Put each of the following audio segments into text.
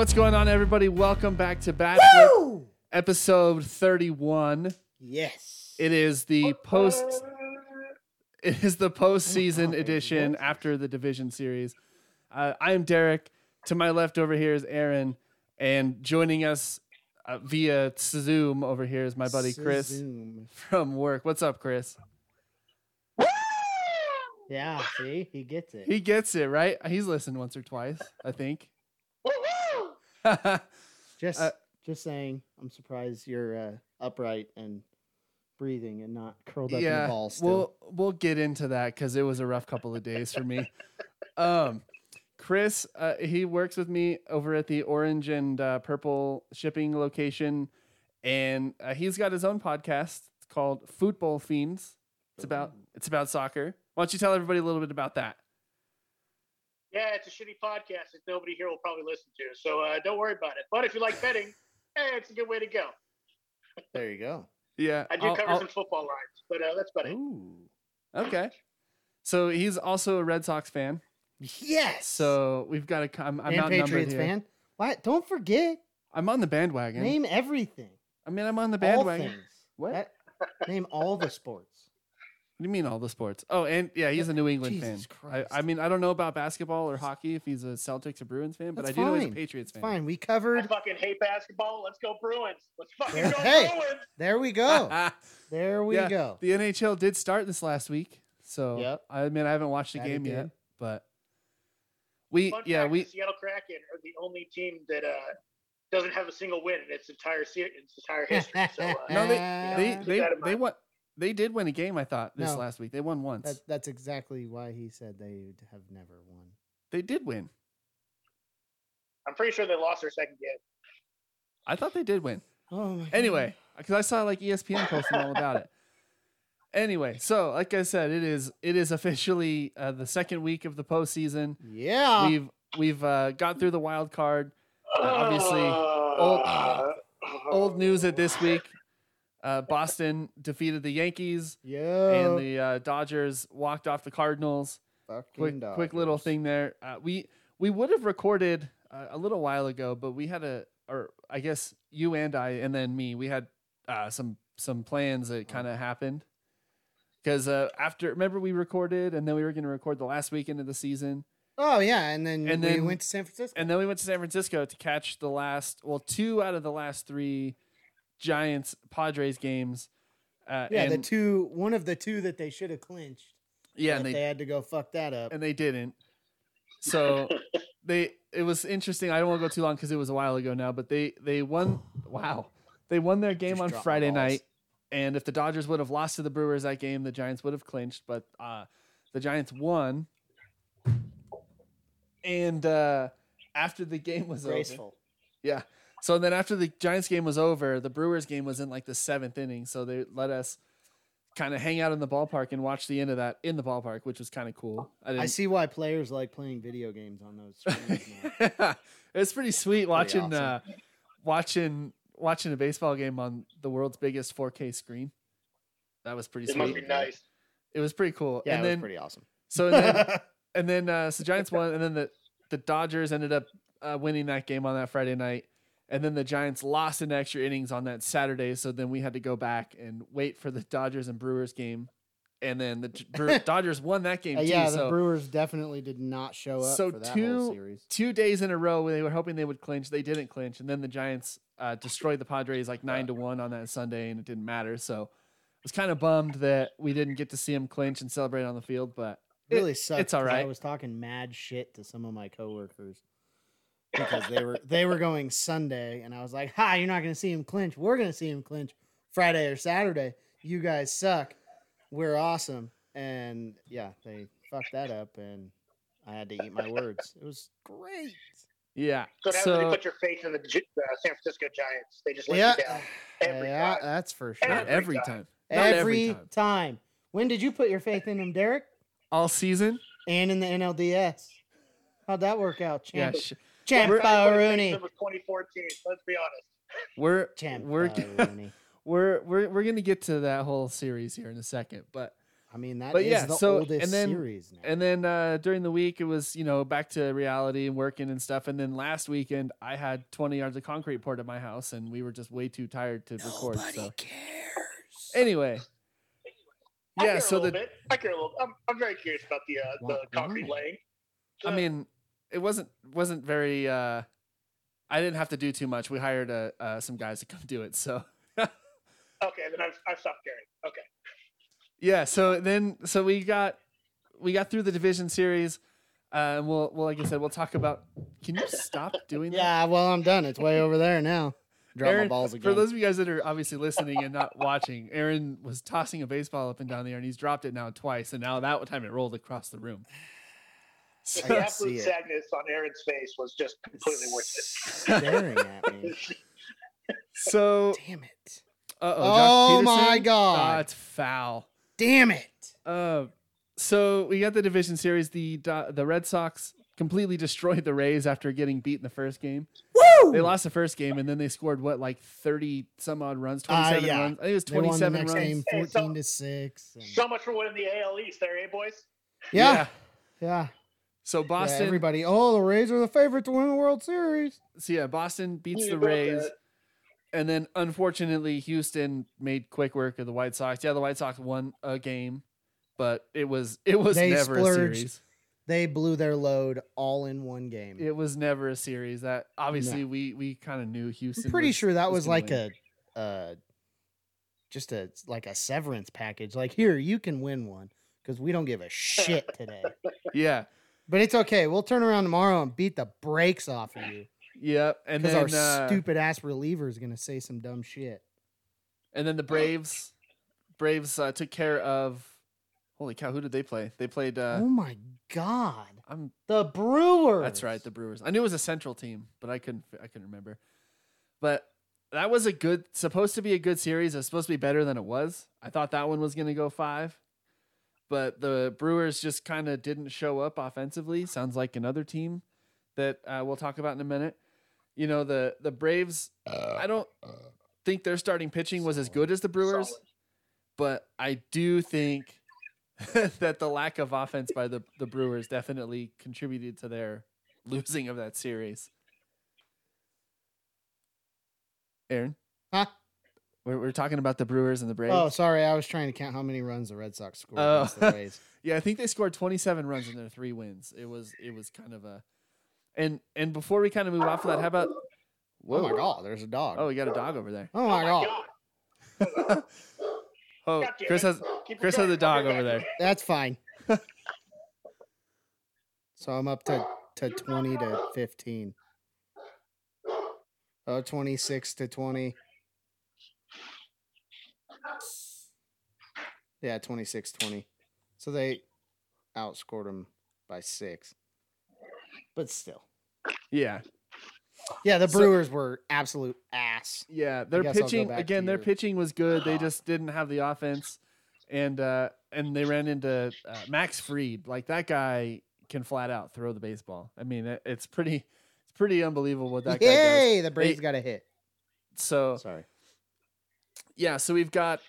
What's going on, everybody? Welcome back to Bad Flip, episode 31. Yes. It is the post. It is the postseason edition after the division series. Uh, I am Derek. To my left over here is Aaron, and joining us uh, via Zoom over here is my buddy Chris Zoom. from work. What's up, Chris? Yeah, see, he gets it. He gets it right. He's listened once or twice, I think. just, uh, just saying. I'm surprised you're uh, upright and breathing and not curled up in yeah, the ball still. we'll we'll get into that because it was a rough couple of days for me. Um, Chris, uh, he works with me over at the Orange and uh, Purple shipping location, and uh, he's got his own podcast. It's called Football Fiends. It's about it's about soccer. Why don't you tell everybody a little bit about that? Yeah, it's a shitty podcast that nobody here will probably listen to. So uh, don't worry about it. But if you like betting, hey, it's a good way to go. there you go. Yeah, I do I'll- cover I'll- some football lines, but uh, that's about it. Ooh, okay. So he's also a Red Sox fan. Yes. So we've got to. I'm, I'm and outnumbered Patriots here. fan. What? Don't forget. I'm on the bandwagon. Name everything. I mean, I'm on the All bandwagon. things. What? That- name all the sports. What do you mean all the sports? Oh, and yeah, he's a New England Jesus fan. I, I mean, I don't know about basketball or hockey if he's a Celtics or Bruins fan, but That's I do know he's a fine. Patriots fan. fine. We I covered. fucking hate basketball. Let's go Bruins. Let's fucking There- go hey. Bruins. There we go. There we Yeah, go. the NHL did start this last week, so Yep. I mean, I haven't watched the That it game yet, did. but we, Fun yeah, fact, we, the Seattle Kraken are the only team that uh, doesn't have a single win in its entire se- its entire history. So uh, no, they, Uh, they, keep they, that in they mind. won, they did win a game. I thought this No. last week they won once. That, that's exactly why he said they have never won. they did win. I'm pretty sure they lost their second game. I thought they did win. Oh my Anyway, because I saw like ESPN posting all about it. Anyway, so like I said, it is it is officially uh, the second week of the postseason. Yeah. We've we've uh, got through the wild card. Uh, obviously, Uh, Old news at this week: uh, Boston defeated the Yankees, yeah. and the uh, Dodgers walked off the Cardinals. Fucking Quick quick little thing there. Uh, we we would have recorded uh, a little while ago, but we had a or I guess you and I and then me we had uh, some some plans that kind of happened because uh, after remember we recorded and then we were going to record the last weekend of the season Oh yeah, and then And we then- went to San Francisco. and then we went to San Francisco to catch the last well two out of the last three Giants Padres games. Uh, yeah, the two, one of the two that they should have clinched. yeah, and they, they had to go fuck that up. and they didn't. So they it was interesting. I don't want to go too long because it was a while ago now, but they they won. Wow, they won their game Just on Friday balls. night, and if the Dodgers would have lost to the Brewers that game, the Giants would have clinched. But uh, the Giants won, and uh, after the game was over, Graceful. yeah. So then after the Giants game was over, the Brewers game was in like the seventh inning. So they let us kind of hang out in the ballpark and watch the end of that in the ballpark, which was kind of cool. I didn't I see why players like playing video games on those screens now. it's pretty sweet watching awesome. uh watching watching a baseball game on the world's biggest 4K screen. That was pretty It must sweet. be nice. It was pretty cool. yeah, and it then was pretty awesome. so and then and then uh so Giants won and then the the Dodgers ended up uh, winning that game on that Friday night. And then the Giants lost in extra innings on that Saturday, so then we had to go back and wait for the Dodgers and Brewers game. And then the Brew- Dodgers won that game Uh, too. yeah, the so Brewers definitely did not show up So for that two- two days in a row where they were hoping they would clinch. They didn't clinch, and then the Giants uh, destroyed the Padres like nine to one on that Sunday, and it didn't matter. So I was kind of bummed that we didn't get to see them clinch and celebrate on the field. But it- really sucked. it's all right. I was talking mad shit to some of my coworkers because they were they were going Sunday, and I was like, "Ha, you're not going to see him clinch. We're going to see him clinch Friday or Saturday. You guys suck. We're awesome." And yeah, they fucked that up, and I had to eat my words. It was great. yeah, So, how do they so put your faith in the uh, San Francisco Giants? They just let Yeah, you down every yeah, time. that's for sure. not every every time. time, Every, every time, time. When did you put your faith in him, Derek? all season. And in the NLDS? How'd that work out, Yeah, champ? sh- champ We're- Everybody Rooney. 2014. Let's be honest. we're Champ we're Rooney. we're we're we're gonna get to that whole series here in a second, but I mean, that is But yeah, the so- oldest and then- series now. And then uh, during the week, it was you know back to reality and working and stuff. And then last weekend, I had 20 yards of concrete poured at my house, and we were just way too tired to record. So cares. anyway, I yeah. care So a little the bit. I care a little. I'm, I'm very curious about the uh, the concrete why? laying. I Uh, mean, it wasn't wasn't very. Uh, I didn't have to do too much. We hired uh, uh, some guys to come do it. So okay, then I've, I've stopped caring. Okay. yeah. So then so we got we got through the division series. Uh, and we'll, well, like I said, we'll talk about. Can you stop doing that? Yeah, well, I'm done. It's way over there now. Drop my Aaron, balls for those of you guys that are obviously listening and not watching, Aaron was tossing a baseball up and down the air, and he's dropped it now twice, and now that time it rolled across the room. The absolute see it. sadness on Aaron's face was just completely worth Staring at me. it. So, Damn it. uh Oh my God. that's foul. Damn it. Uh, so we got the division series. The the Red Sox completely destroyed the Rays after getting beat in the first game. Woo! They lost the first game, and then they scored what like thirty some odd runs, Uh, twenty seven yeah. runs. I think it was They won twenty the seven next runs. game Hey, 14 so- to 6. and- so much for winning the AL East there, eh, boys? yeah. Yeah. So Yeah, Boston, everybody, oh, the Rays are the favorite to win the World Series. so yeah, Boston beats You the Rays. that. And then unfortunately, Houston made quick work of the White Sox. Yeah, the White Sox won a game, but it was it was They never a series. They blew their load all in one game. It was never a series. That obviously we we kind of knew Houston. I'm pretty was- sure that was, gonna like win. a, uh, just a like a severance package. Like here, you can win one because we don't give a shit today. yeah, But it's okay. We'll turn around tomorrow and beat the brakes off of you yep. And because then our uh, stupid ass reliever is gonna say some dumb shit. and then the Braves, Braves uh, took care of. Holy cow! Who did they play? They played. Uh, oh my god, I'm. the Brewers. That's right, the Brewers. I knew it was a Central team, but I couldn't. I couldn't remember. But that was a good, supposed to be a good series. It was supposed to be better than it was. I thought that one was going to go five, but the Brewers just kind of didn't show up offensively. Sounds like another team that uh, we'll talk about in a minute. You know the the Braves. I don't think their starting pitching was as good as the Brewers, Solid. but I do think that the lack of offense by the, the Brewers definitely contributed to their losing of that series. Aaron? We're, we're talking about the Brewers and the Braves. Oh, sorry. I was trying to count how many runs the Red Sox scored Oh. against the Rays. Yeah, I think they scored 27 runs in their three wins. It was it was kind of a and and before we kind of move off of that, how about Oh my god, there's a dog. Oh, we got a dog over there. Oh my god, Oh, God damn Chris it. has Keep it Chris has going. a dog over there. that's fine. so I'm up to to 20 to 15. Oh, 26 to 20. Yeah, 26 20. So they outscored them by six. But still. Yeah. Yeah, the So- Brewers were absolute ass. Yeah, their pitching again. Their your- pitching was good. They just didn't have the offense, and uh, and they ran into uh, Max Fried. Like that guy can flat out throw the baseball. I mean, it, it's pretty, it's pretty unbelievable what that guy does. Yay, the Braves They- got a hit. So Sorry. Yeah, so we've got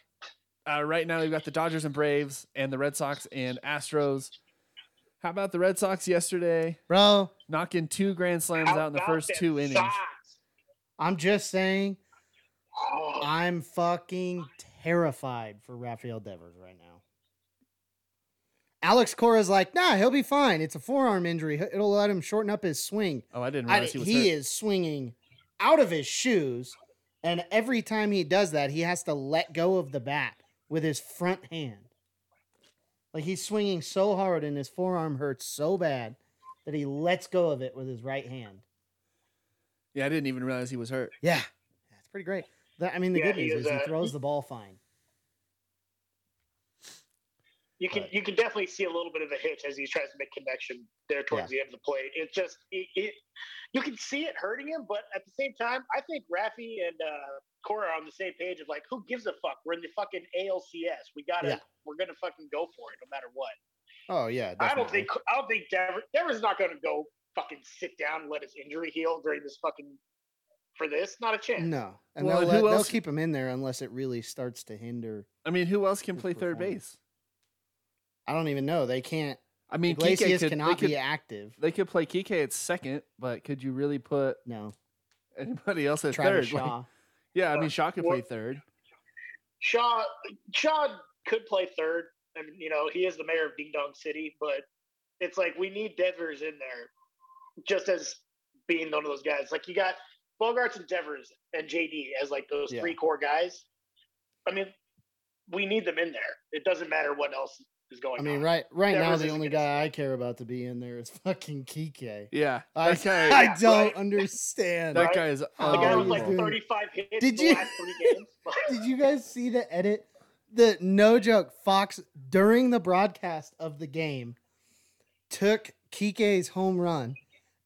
uh, right now we've got the Dodgers and Braves and the Red Sox and Astros. How about the Red Sox yesterday Bro, knocking two grand slams How out in the first them two innings? I'm just saying Oh, I'm fucking terrified for Rafael Devers right now. Alex Cora's like, nah, he'll be fine. It's a forearm injury. It'll let him shorten up his swing. Oh, I didn't I- realize he was he hurt. is swinging out of his shoes, and every time he does that, he has to let go of the bat with his front hand. Like he's swinging so hard, and his forearm hurts so bad that he lets go of it with his right hand. Yeah, I didn't even realize he was hurt. Yeah, that's pretty great. That, I mean, the Yeah, good news is, is he uh, throws the ball fine. You can But- you can definitely see a little bit of a hitch as he tries to make connection there towards the end of the plate. It just it, it you can see it hurting him, but at the same time, I think Rafi and uh, Cora are on the same page of like, who gives a fuck? We're in the fucking ALCS. We gotta Yeah. we're gonna fucking go for it no matter what. Oh yeah, I don't think I don't think Devers Devers not gonna go fucking sit down and let his injury heal during this fucking for this. Not a chance. No, and Well, they'll, who let, they'll keep him in there unless it really starts to hinder. I mean, who else can play third base? I don't even know. They can't. I mean, Kike Iglesias could, cannot could, be active. they could play Kike at second, but could you really put No, anybody else at Travis third? Like, yeah, I mean, Shaw could Well- play third. Shaw Shaw could play third, and you know he is the mayor of Ding Dong City, but it's like we need Devers in there, just as being one of those guys. Like you got Bogaerts and Devers and JD as like those Yeah. three core guys. I mean, we need them in there. It doesn't matter what else is going I mean, on. right right now the only gonna guy I care about to be in there is fucking Kike. Yeah, I, that guy, I Yeah, don't right. understand. that right? guy is The the guy with like 35 hits Did the you- last three games. Did you guys see the edit? The no joke Fox during the broadcast of the game took Kike's home run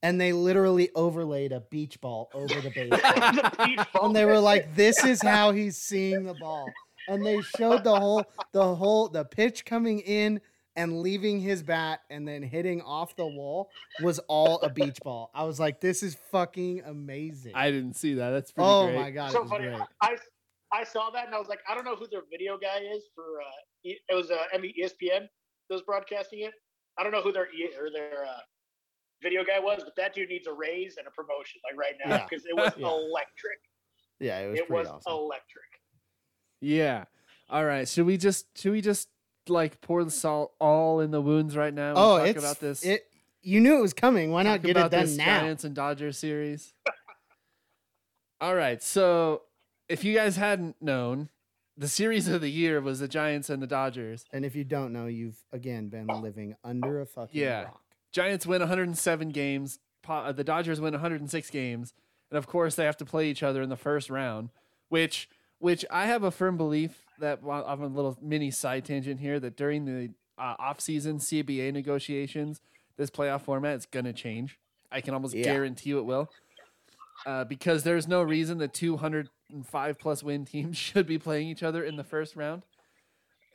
and they literally overlaid a beach ball over the baseball. The beach ball. and they were like, "This is how he's seeing the ball." And they showed the whole, the whole, the pitch coming in and leaving his bat and then hitting off the wall was all a beach ball. I was like, "This is fucking amazing!" I didn't see that. That's pretty oh great. my god, so funny. great. I I saw that and I was like, I don't know who their video guy is for. Uh, E- it was uh, ESPN that was broadcasting it. I don't know who their E- or their uh, video guy was, but that dude needs a raise and a promotion like right now Yeah. because it was Yeah. electric. Yeah, it was it pretty was awesome. electric. Yeah. All right. Should we just should we just like pour the salt all in the wounds right now? Oh, talk it's about this. It you knew it was coming. Why not get it about done this now? Giants and Dodgers series. all right. So if you guys hadn't known, the series of the year was the Giants and the Dodgers. And if you don't know, you've again been living under a fucking Yeah. rock. Giants win 107 games. Uh, The Dodgers win 106 games, and of course they have to play each other in the first round. Which, which I have a firm belief that while I'm a little mini side tangent here that during the uh, off-season CBA negotiations, this playoff format is gonna change. I can almost Yeah. guarantee you it will, uh, because there's no reason the 205 plus win teams should be playing each other in the first round.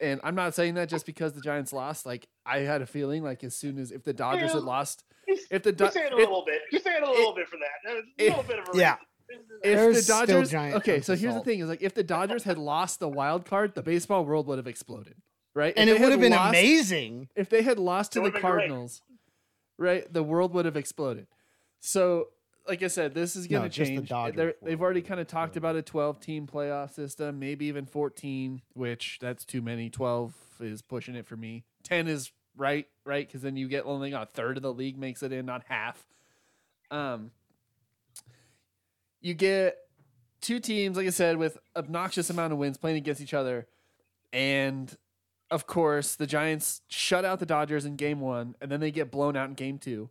And I'm not saying that just because the Giants lost. Like I had a feeling, like as soon as if the Dodgers had lost, if the you Do- say it a if- little bit. You say it a little bit for that. There's a if- little bit of a yeah. reason. If There's the still Dodgers, giant okay, so here's the thing: is like if the Dodgers had lost the wild card, the baseball world would have exploded, right? And If it would have been lost- amazing. if they had lost to the would've great. Cardinals, right? The world would have exploded. So, like I said, this is going to just the change. Dodgers They're- world They've already kind of talked explode. about a 12 team playoff system, maybe even 14, which that's too many. 12 is pushing it for me. 10 is right, right? Because then you get only a third of the league makes it in, not half. Um, you get two teams, like I said, with obnoxious amount of wins playing against each other, and of course the Giants shut out the Dodgers in Game One, and then they get blown out in Game Two.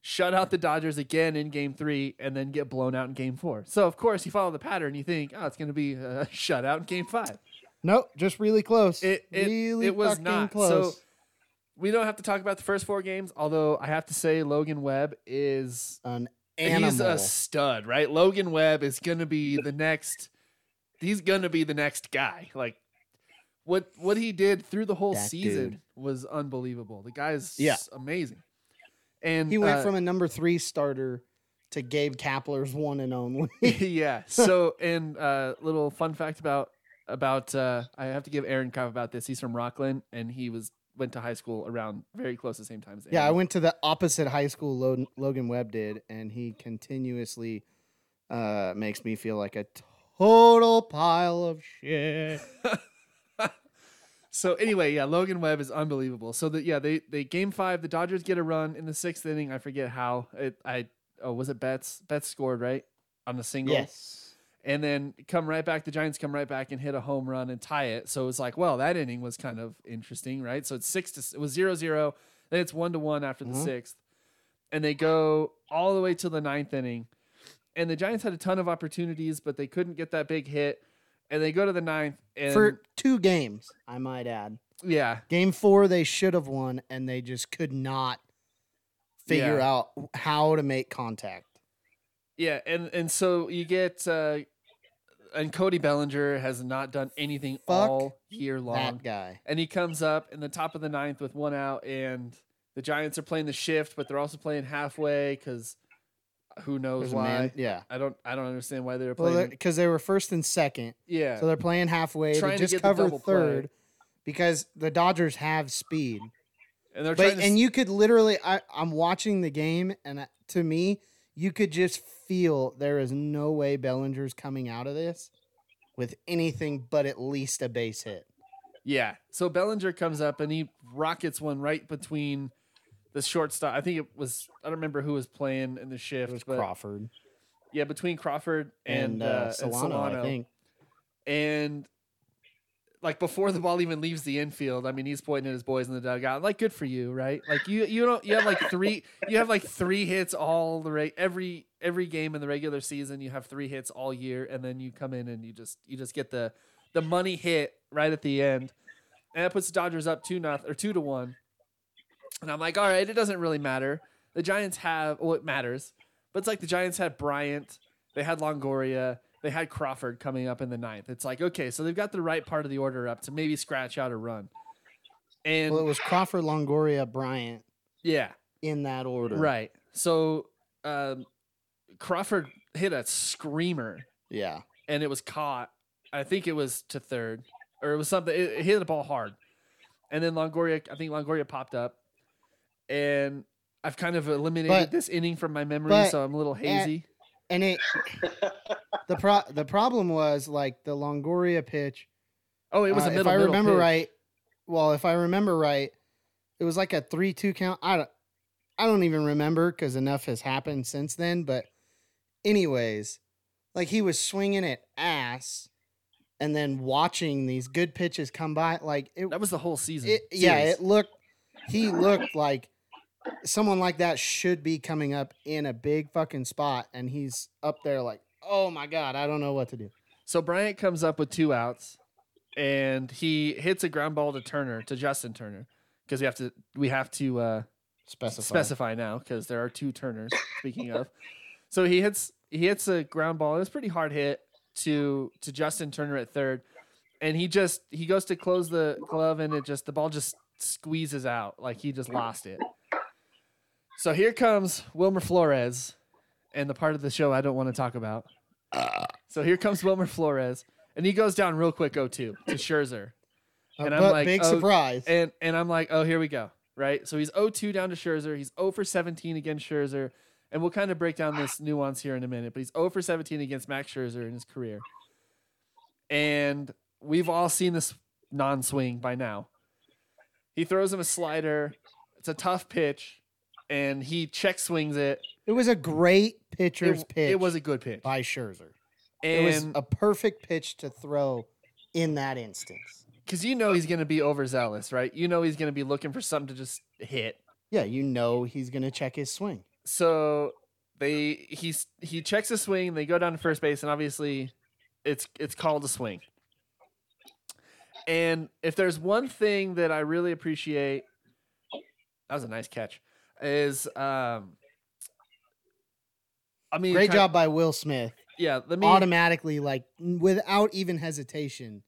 Shut out the Dodgers again in Game Three, and then get blown out in Game Four. So of course you follow the pattern. You think, oh, it's going to be a shutout in Game Five. Nope, just really close. It it, really it was not. close. So we don't have to talk about the first four games. Although I have to say Logan Webb is An animal. He's a stud, right? Logan Webb is gonna be the next. He's gonna be the next guy. Like what what he did through the whole That season dude. was unbelievable. The guy's Yeah. amazing. And he went uh, from a number three starter to Gabe Kapler's one and only. yeah. So and uh little fun fact about about uh I have to give Aaron crap about this. He's from Rocklin and he was went to high school around very close the same time as yeah, I went to the opposite high school Lo- Logan Webb did, and he continuously uh, makes me feel like a total pile of shit. So anyway, yeah, Logan Webb is unbelievable. So that yeah, they they game five, the Dodgers get a run in the sixth inning. I forget how it. I oh was it Betts? Betts scored right on the single. Yes. And then come right back. The Giants come right back and hit a home run and tie it. So it's like, well, that inning was kind of interesting, right? So it's six to it was zero zero. Then it's one to one after the Mhm. sixth, and they go all the way to the ninth inning. And the Giants had a ton of opportunities, but they couldn't get that big hit. And they go to the ninth, and For two games, I might add. yeah, Game four, they should have won, and they just could not figure Yeah. out how to make contact. Yeah, and and so you get uh and Cody Bellinger has not done anything Fuck all year long. That guy. And he comes up in the top of the ninth with one out, and the Giants are playing the shift, but they're also playing halfway because who knows There's why. yeah. I don't I don't understand why they were playing. because they were first and second, yeah, so they're playing halfway. Trying They to just the cover double play. third because the Dodgers have speed. And they're But trying to and you could literally, I, I'm watching the game, and to me, you could just feel there is no way Bellinger's coming out of this with anything but at least a base hit. Yeah. So Bellinger comes up and he rockets one right between the shortstop. I think it was I don't remember who was playing in the shift. It was Crawford Yeah, between Crawford and, and, uh, uh, and Solano, Solano. I think. And like before the ball even leaves the infield, I mean he's pointing at his boys in the dugout. Like good for you, right? Like you you don't you have like three you have like three hits all the right every every game in the regular season. You have three hits all year, and then you come in and you just you just get the the money hit right at the end, and that puts the Dodgers up two nothing or two to one. And I'm like, all right, it doesn't really matter. The Giants have well, it matters, but it's like the Giants had Bryant, they had Longoria, they had Crawford coming up in the ninth. It's like, okay, so they've got the right part of the order up to maybe scratch out a run. And Well, it was Crawford, Longoria, Bryant yeah, in that order. right. So um, Crawford hit a screamer Yeah. and it was caught. I think it was to third, or it was something. It, it hit the ball hard, and then Longoria. I think Longoria popped up, and I've kind of eliminated But- this inning from my memory, so I'm a little hazy. And it the pro the problem was like the Longoria pitch. oh, it was uh, a middle. if I middle remember pitch. right, well, if I remember right, it was like a three-two count. I don't, I don't even remember because enough has happened since then. But, anyways, like he was swinging it ass, and then watching these good pitches come by. Like it, that was the whole season. it yeah, it looked. He looked like someone like that should be coming up in a big fucking spot, and he's up there like, oh my god, I don't know what to do. So Bryant comes up with two outs, and he hits a ground ball to Turner to Justin Turner because we have to we have to uh, Specify. specify now because there are two Turners. speaking of, so he hits he hits a ground ball. It was pretty hard hit to to Justin Turner at third, and he just he goes to close the glove and it just the ball just squeezes out like he just lost it. So here comes Wilmer Flores, and the part of the show I don't want to talk about. So here comes Wilmer Flores, and he goes down real quick 0-2 to Scherzer. And I'm but like, big oh, surprise. And and I'm like, oh, here we go. Right? So he's 0-2 down to Scherzer. He's 0 for 17 against Scherzer. And we'll kind of break down this nuance here in a minute. But he's 0 for 17 against Max Scherzer in his career. And we've all seen this non-swing by now. He throws him a slider. It's a tough pitch. And he check swings it. It was a great pitcher's It, pitch. it was a good pitch. by Scherzer. And it was a perfect pitch to throw in that instance. because you know he's going to be overzealous, right? You know he's going to be looking for something to just hit. Yeah, you know he's gonna check his swing. so they he's he checks his swing they go down to first base and obviously it's it's called a swing and if there's one thing that i really appreciate that was a nice catch is um i mean Great job by Will Smith. yeah let me Automatically, like without even hesitation,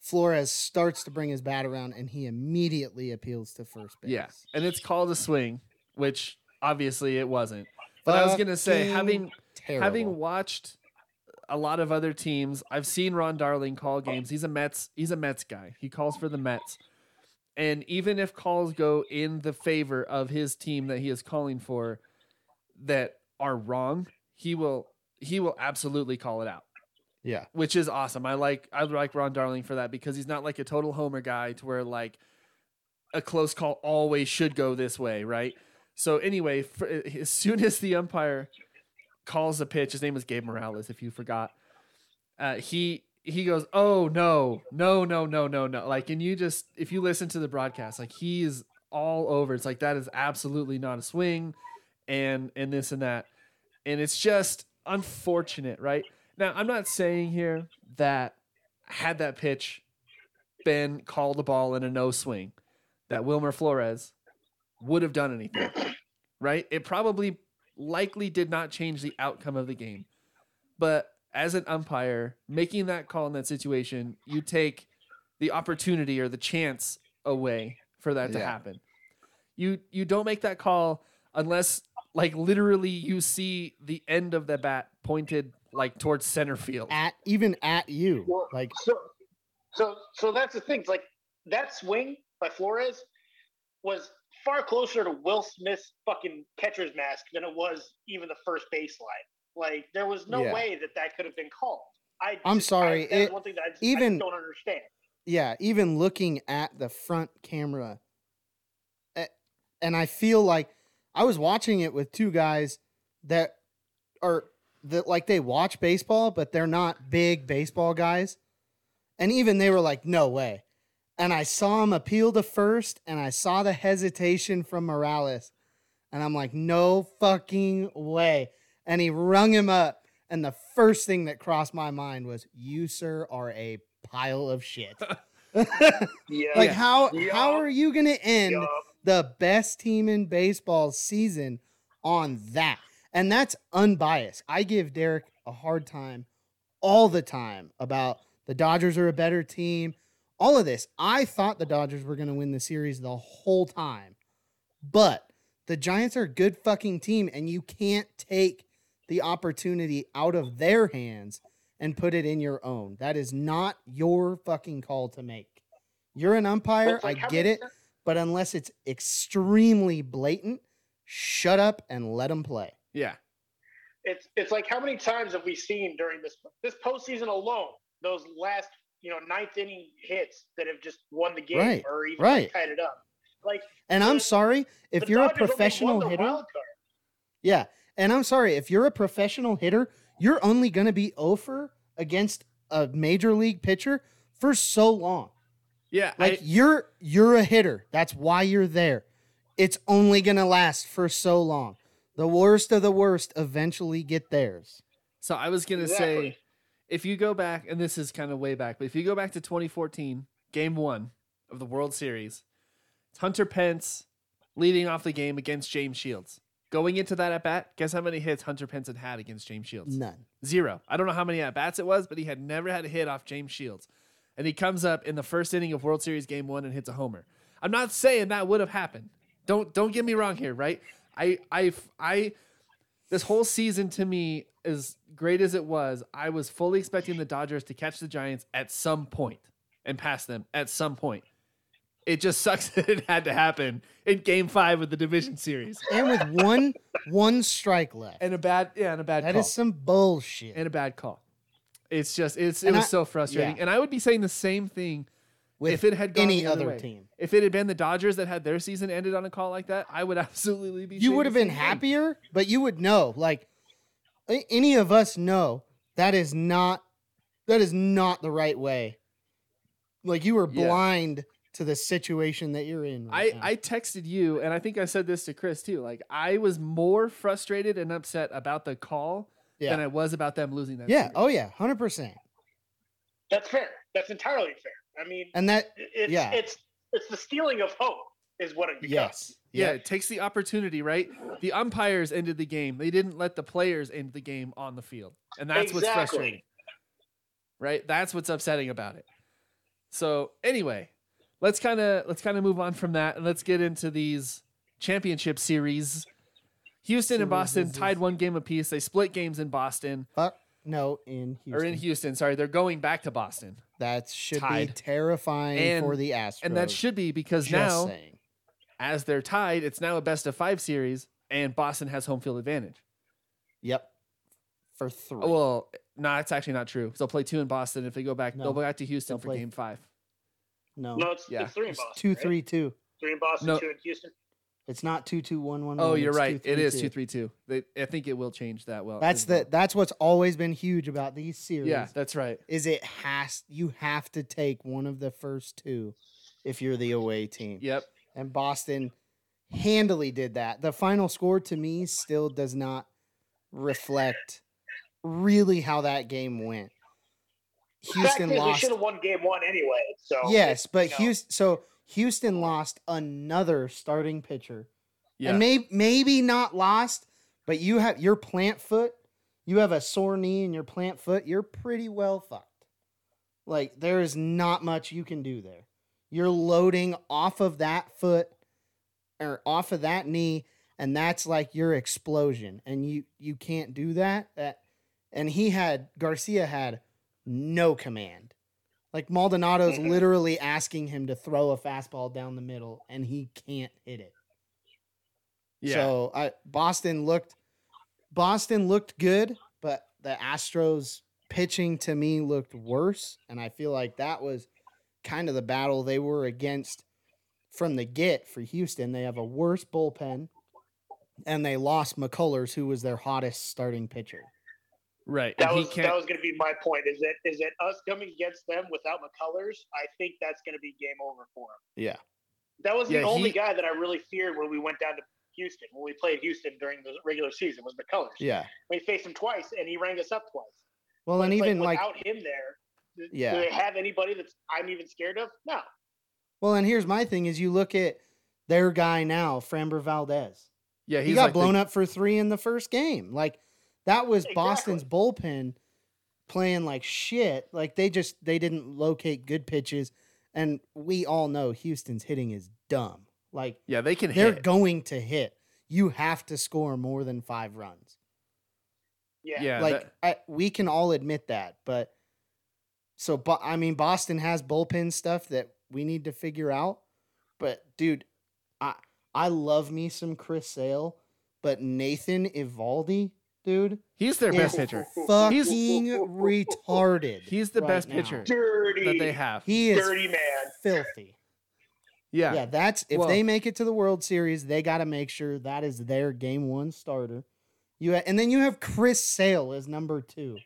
Flores starts to bring his bat around and he immediately appeals to first base. yeah and it's called a swing which obviously it wasn't but i was gonna say having terrible. having watched a lot of other teams, I've seen Ron Darling call games. He's a Mets. He's a Mets guy. He calls for the Mets, and even if calls go in the favor of his team that he is calling for, that are wrong, he will he will absolutely call it out, yeah, which is awesome. I like I like Ron Darling for that because he's not like a total homer guy to where like a close call always should go this way, right? So anyway, for, as soon as the umpire calls a pitch, his name is Gabe Morales. If you forgot, uh, he he goes, "Oh no, no, no, no, no, no!" Like, and you just if you listen to the broadcast, like he is all over. It's like that is absolutely not a swing, and and this and that, and it's just unfortunate, right? Now, I'm not saying here that had that pitch been called a ball in a no swing, that Wilmer Flores would have done anything, right? It probably likely did not change the outcome of the game. But as an umpire, making that call in that situation, you take the opportunity or the chance away for that to Yeah. happen. You you don't make that call unless like literally you see the end of the bat pointed like towards center field. at even at you, Well, like so, so, so that's the thing. It's like that swing by Flores was far closer to Will Smith's fucking catcher's mask than it was even the first baseline. Like there was no Yeah. way that that could have been called. I I'm sorry, I, it- one thing that I just, even- I don't understand. yeah, even looking at the front camera, and I feel like I was watching it with two guys that are that like they watch baseball, but they're not big baseball guys, and even they were like, "No way." And I saw him appeal to first, and I saw the hesitation from Morales, and I'm like, "No fucking way!" And he rung him up, and the first thing that crossed my mind was, "You sir are a pile of shit." Yeah, Like how Yeah. how are you gonna end yeah. the best team in baseball season on that? And that's unbiased. I give Derek a hard time all the time about the Dodgers are a better team. All of this. I thought the Dodgers were gonna win the series the whole time. But the Giants are a good fucking team, and you can't take the opportunity out of their hands and put it in your own. That is not your fucking call to make. You're an umpire, it's like, I get many it, but unless it's extremely blatant, shut up and let them play. Yeah. it's it's like how many times have we seen during this this postseason alone those last you know ninth inning hits that have just won the game Right, or even right. tied it up. Like And I'm sorry if you're a Dodgers only won professional hitter. Yeah, and I'm sorry if you're a professional hitter, you're only going to be over against a major league pitcher for so long. Yeah. Like I, you're you're a hitter. That's why you're there. It's only going to last for so long. The worst of the worst eventually get theirs. so I was gonna say if you go back, and this is kind of way back, but if you go back to 2014, game one of the World Series, it's Hunter Pence leading off the game against James Shields. Going into that at bat, guess how many hits Hunter Pence had had against James Shields? None. Zero. I don't know how many at bats it was, but he had never had a hit off James Shields. And he comes up in the first inning of World Series game one and hits a homer. I'm not saying that would have happened. Don't don't get me wrong here, right? I I I this whole season to me, as great as it was, I was fully expecting the Dodgers to catch the Giants at some point and pass them at some point. It just sucks that it had to happen in game five of the division series. And with one one strike left. And a bad yeah, and a bad That call. is some bullshit. and a bad call. It's just it's it And was I- so frustrating. yeah. And I would be saying the same thing with if it had gone any the other, way. team. If it had been the Dodgers that had their season ended on a call like that, I would absolutely be. you would have been same thing. happier, but you would know. Like any of us know that is not that is not the right way. Like you were Yeah. Blind to the situation that you're in. I, now. I texted you, and I think I said this to Chris too. Like I was more frustrated and upset about the call yeah, than I was about them losing that. yeah, series. oh yeah, hundred percent. That's fair. That's entirely fair. I mean, And that it's yeah. it's it's the stealing of hope is what it becomes. yes, yeah, it takes the opportunity, right? The umpires ended the game. They didn't let the players end the game on the field, and that's what's frustrating. Right? That's what's upsetting about it. So anyway, let's kind of let's kind of move on from that and let's get into these championship series. Houston and Boston tied one game apiece. They split games in Boston Fuck no, in Houston. or in Houston. Sorry, they're going back to Boston, That should be terrifying And- for the Astros. and that should be because Just now, saying. as they're tied, it's now a best of five series, and Boston has home field advantage. Yep. For three. Well, no, that's actually not true. They'll play two in Boston. If they go back, No. they'll go back to Houston for play- game five. No. No, it's, Yeah. it's three in It's Boston. two right? three two. Three in Boston, No. two in Houston. It's not two two one one. Oh, one, you're it's right. two, It three, is two. two three two. They, I think it will change that. Well, That's the well. that's what's always been huge about these series. Yeah, that's right. Is it has you have to take one of the first two if you're the away team. Yep. And Boston handily did that. The final score to me still does not reflect really how that game went. Fact Houston is, we lost should have won game one anyway. So Yes, but you know, Houston so Houston lost another starting pitcher. Yeah. And maybe maybe not lost, but you have your plant foot, you have a sore knee in your plant foot, you're pretty well fucked. Like there is not much you can do there. You're loading off of that foot or off of that knee and that's like your explosion and you you can't do that. That and he had Garcia had no command Like Maldonado's Mhm. literally asking him to throw a fastball down the middle, and he can't hit it. Yeah. So I Boston looked Boston looked good, but the Astros pitching to me looked worse, and I feel like that was kind of the battle they were against from the get for Houston. They have a worse bullpen, and they lost McCullers, who was their hottest starting pitcher. Right. That and was that was going to be my point. Is that is that us coming against them without McCullers? I think that's going to be game over for him. Yeah. That was the only he- guy that I really feared when we went down to Houston when we played Houston during the regular season was McCullers. Yeah. We faced him twice and he rang us up twice. Well, and even like without him there, Yeah. do they have anybody that's I'm even scared of? No. Well, and here's my thing: is you look at their guy now, Framber Valdez. yeah, He he's got like the- blown up for three in the first game. Like that was Exactly. Boston's bullpen playing like shit. Like they just they didn't locate good pitches, and we all know Houston's hitting is dumb. Like Yeah, they can they're hit. going to hit. You have to score more than five runs. Yeah. yeah, like that- I, we can all admit that, but so but I mean Boston has bullpen stuff that we need to figure out. But dude, I I love me some Chris Sale, but Nathan Eovaldi, dude, he's their best pitcher. fucking retarded. He's the right best now. pitcher dirty. that they have. He is dirty man. filthy. Yeah. Yeah, that's if Well- they make it to the World Series, they got to make sure that is their game one starter. You ha- and then you have Chris Sale as number two.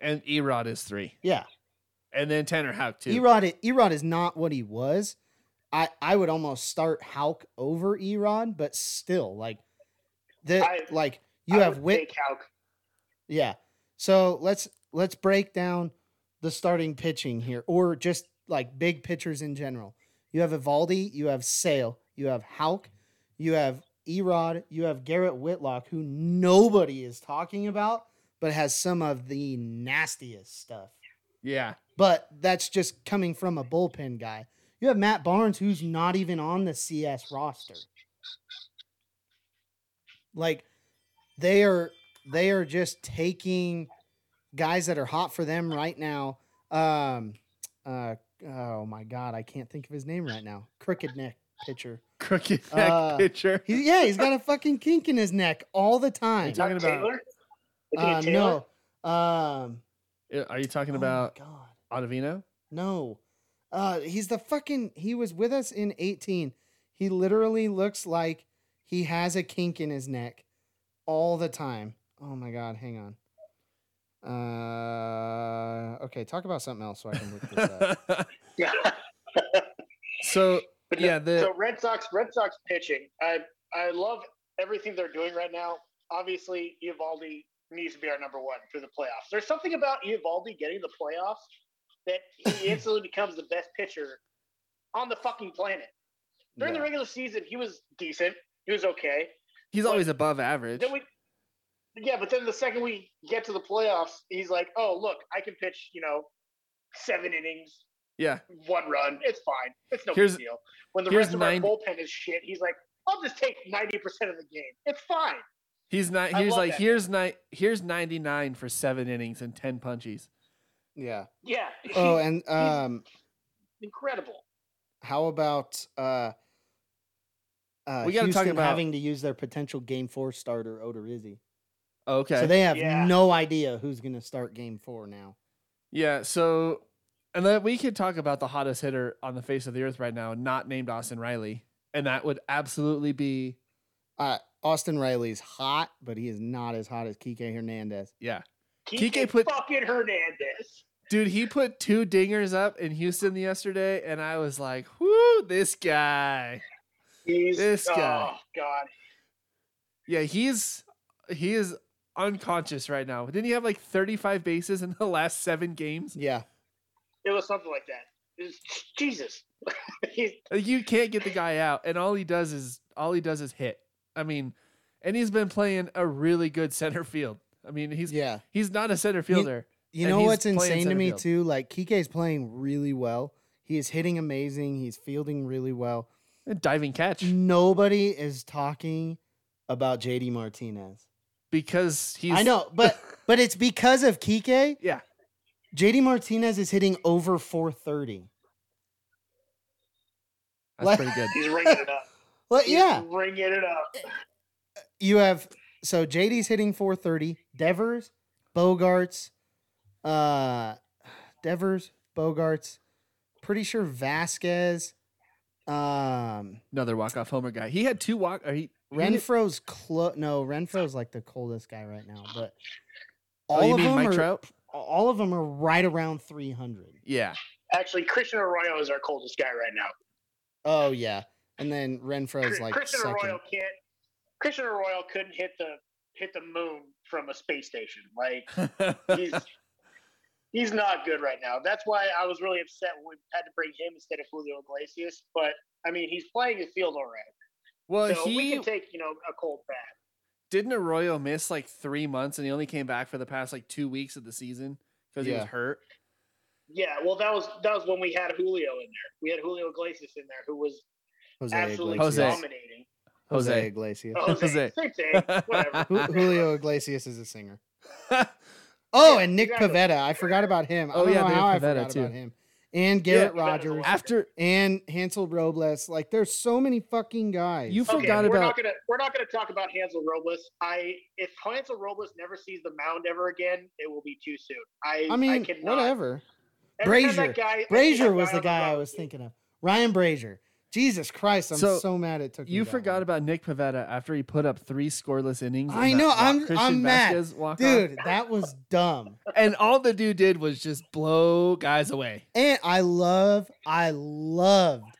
And E-Rod is three. Yeah, And then Tanner Houck too. E-Rod, E-Rod is not what he was. I, I would almost start Houck over E-Rod, but still, like the I- like you I have would Whit. take Yeah. So let's let's break down the starting pitching here, or just like big pitchers in general. You have Eovaldi, you have Sale, you have Houck, you have E-Rod, you have Garrett Whitlock, who nobody is talking about, but has some of the nastiest stuff. yeah. But that's just coming from a bullpen guy. You have Matt Barnes, who's not even on the CS roster. Like they are they are just taking guys that are hot for them right now. Um uh oh my god, I can't think of his name right now. Crooked neck pitcher. Crooked neck Uh, pitcher. He, yeah, he's got a fucking kink in his neck all the time. You talking about- Taylor? Is he a Uh, Taylor? no. Um Uh, Are you talking oh my about God. Ottavino? No. Uh he's the fucking he was with us in 18. He literally looks like he has a kink in his neck all the time. Oh my god, hang on. Uh okay, talk about something else so I can look this up. so But yeah, the so Red Sox, Red Sox pitching. I I love everything they're doing right now. Obviously, Eovaldi needs to be our number one through the playoffs. There's something about Eovaldi getting the playoffs that he instantly becomes the best pitcher on the fucking planet. During the regular season, he was decent. He was okay. He's always above average. Then we, yeah, but then the second we get to the playoffs, he's like, "Oh, look, I can pitch. You know, seven innings, Yeah. one run. It's fine. It's no Here's- big deal." When the here's rest of nine- our bullpen is shit, he's like, "I'll just take ninety percent of the game. It's fine." He's not I he's like that. here's ni- here's 99 for 7 innings and 10 punchies. Yeah. Yeah. Oh, and um incredible. how about uh uh We gotta talk about- having to use their potential game 4 starter Odorizzi. Okay. So they have Yeah. no idea who's going to start game 4 now. yeah, so and then we could talk about the hottest hitter on the face of the earth right now, not named Austin Riley, and that would absolutely be Uh, Austin Riley's hot, but he is not as hot as Kike Hernandez. yeah. Kike Kike put- fucking Hernandez. Dude, he put two dingers up in Houston yesterday, and I was like, "Whoo, this guy!" He's This guy. Oh God. Yeah, he's he is unconscious right now. Didn't he have like 35 bases in the last seven games? Yeah. It was something like that. It's, Jesus. you can't get the guy out, and all he does is all he does is hit. I mean, and he's been playing a really good center field. I mean, he's Yeah. he's not a center fielder. You And know what's insane to me field. too? Like Kike's playing really well. He is hitting amazing. He's fielding really well. And diving catch Nobody is talking about JD Martinez. because he's I know, but but it's because of Kike. yeah JD Martinez is hitting over 430. That's Like- pretty good. He's ringing it up. Well, He's yeah, ringing it up. you have so JD's hitting 430. Devers, Bogaerts, uh, Devers, Bogaerts. Pretty sure Vazquez. Um, Another walk off homer guy. He had two walk. Or he he hit- Renfroe's close. No, Renfroe's like the coldest guy right now. But Oh, all you of mean them Mike are Trout? all of them are right around 300. Yeah. Actually, Christian Arroyo is our coldest guy right now. Oh yeah, and then Renfroe's like Christian second. Arroyo can't. Christian Arroyo couldn't hit the hit the moon from a space station. Like he's he's not good right now. That's why I was really upset when we had to bring him instead of Julio Iglesias. But I mean, he's playing his field all right. well, so we he can take you know a cold bath. didn't Arroyo miss like three months, and he only came back for the past like two weeks of the season because he was hurt. Yeah, well, that was that was when we had Julio in there. We had Julio Iglesias in there, who was Jose absolutely Iglesias. Jose. dominating. Jose, Jose. Iglesias. Jose, Jose. Whatever. Julio Iglesias is a singer. Oh, Yeah, and Nick exactly. Pivetta. I forgot about him. I Oh, don't yeah, know they how I forgot too. about him. And Garrett Pivetta's a Rogers. After and Hansel Robles. Like, there's so many fucking guys. You Okay, forgot we're about not gonna we're not gonna talk about Hansel Robles. I if Hansel Robles never sees the mound ever again, it will be too soon. I I mean, cannot- whatever. every time Brasier. that guy- I Brasier that was the guy I was thinking of. Ryan Brasier. Jesus Christ, I'm So, so, mad it took you forgot long. about Nick Pivetta after he put up three scoreless innings. I know, I'm- Christian I'm mad. Vazquez. Dude, that was dumb. And all the dude did was just blow guys away. And I love, I loved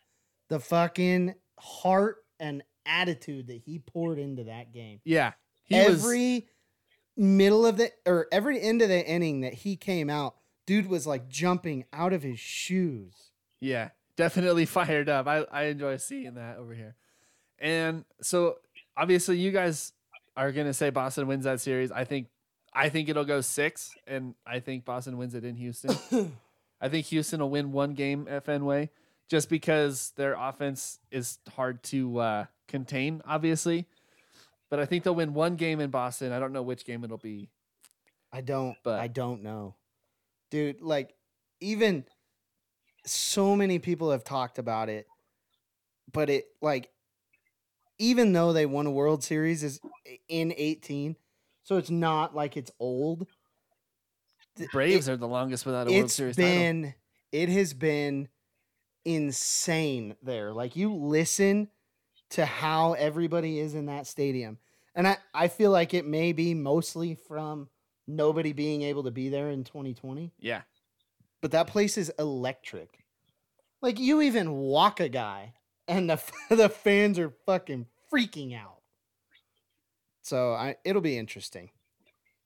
the fucking heart and attitude that he poured into that game. Yeah, he was. every middle of the or every end of the inning that he came out, dude was like jumping out of his shoes. Yeah, definitely fired up. I, I enjoy seeing that over here. And so obviously you guys are gonna say Boston wins that series. I think I think it'll go six, and I think Boston wins it in Houston. I think Houston will win one game at Fenway just because their offense is hard to uh, contain, obviously. But I think they'll win one game in Boston. I don't know which game it'll be. I don't But- I don't know. Dude, like even so many people have talked about it, but it like even though they won a World Series is in 18, so it's not like it's old. Braves are the longest without a World Series title. been it has been insane there like you listen to how everybody is in that stadium and i i feel like it may be mostly from nobody being able to be there in 2020 Yeah, but that place is electric. Like you even walk a guy and the the fans are fucking freaking out. So i it'll be interesting.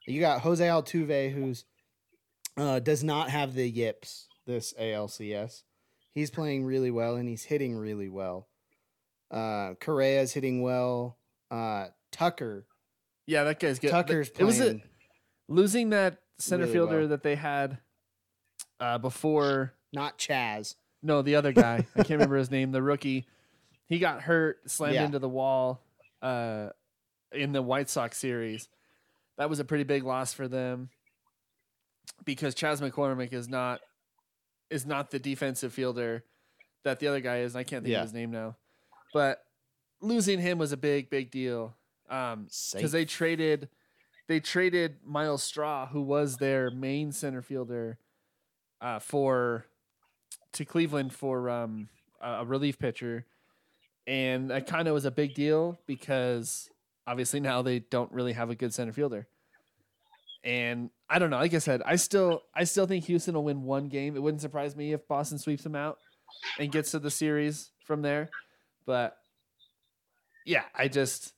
You got jose altuve who's uh, does not have the yips this alcs he's playing really well and he's hitting really well. Uh correa's hitting well. Uh tucker. Yeah, that guy's good. But tucker's It was a, playing losing that center really fielder well. that they had uh, before. not chas No, the other guy. I can't remember his name. The rookie. He got hurt, slammed Yeah. into the wall uh, in the White Sox series. That was a pretty big loss for them because Chas McCormick is not is not the defensive fielder that the other guy is. I can't think Yeah. of his name now, but losing him was a big, big deal. Um, because they traded they traded Myles Straw, who was their main center fielder, uh, for to Cleveland for um, a relief pitcher, and that kind of was a big deal because obviously now they don't really have a good center fielder. And I don't know. Like I said, I still I still think Houston will win one game. It wouldn't surprise me if Boston sweeps them out and gets to the series from there. But yeah, I just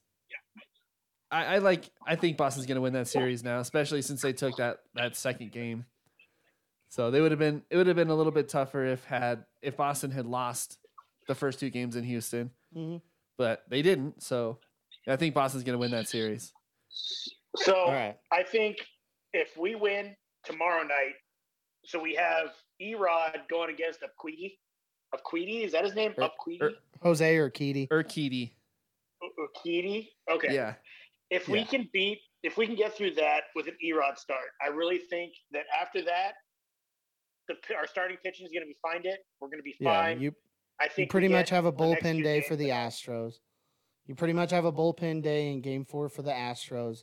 I, I like I think Boston's gonna win that series now, especially since they took that that second game. So they would have been it would have been a little bit tougher if had if Boston had lost the first two games in Houston, Mhm. but they didn't. So I think Boston's gonna win that series. So all right I think if we win tomorrow night, so we have E-Rod going against Upqueedy. Upqueedy is that his name? Er- Upqueedy. er- jose or Keedy. Urquidy. Upqueedy. Okay. Yeah. If we Yeah. can beat, if we can get through that with an E-Rod start, I really think that after that, the our starting pitching is going to be find it. We're going to be fine. Yeah, you I think we pretty much have a bullpen day for the. Astros. You pretty much have a bullpen day in game four for the Astros.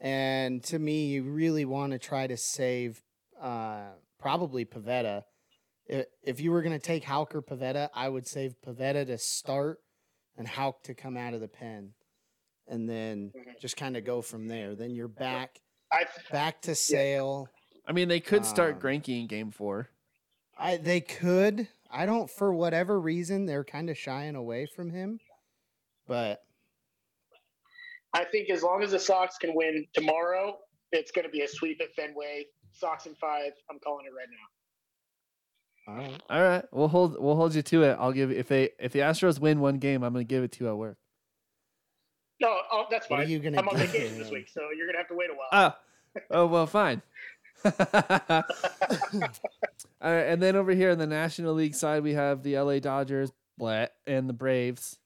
And to me, you really want to try to save uh, probably Pivetta. If you were going to take Houck or Pivetta, I would save Pivetta to start and Houck to come out of the pen. And then Mhm. just kind of go from there. Then you're back I back to Sale. I mean, they could start Um, Granky in game four. I they could. I don't for whatever reason they're kind of shying away from him. But I think as long as the Sox can win tomorrow, it's going to be a sweep at Fenway. Sox in five. I'm calling it right now. all right. All right, we'll hold we'll hold you to it. I'll give if they if the Astros win one game, I'm gonna give it to you at work. No, oh, that's What are you gonna I'm on vacation this week, so you're going to have to wait a while. Ah, oh well, fine. All right, and then over here in the National League side, we have the LA Dodgers, and the Braves.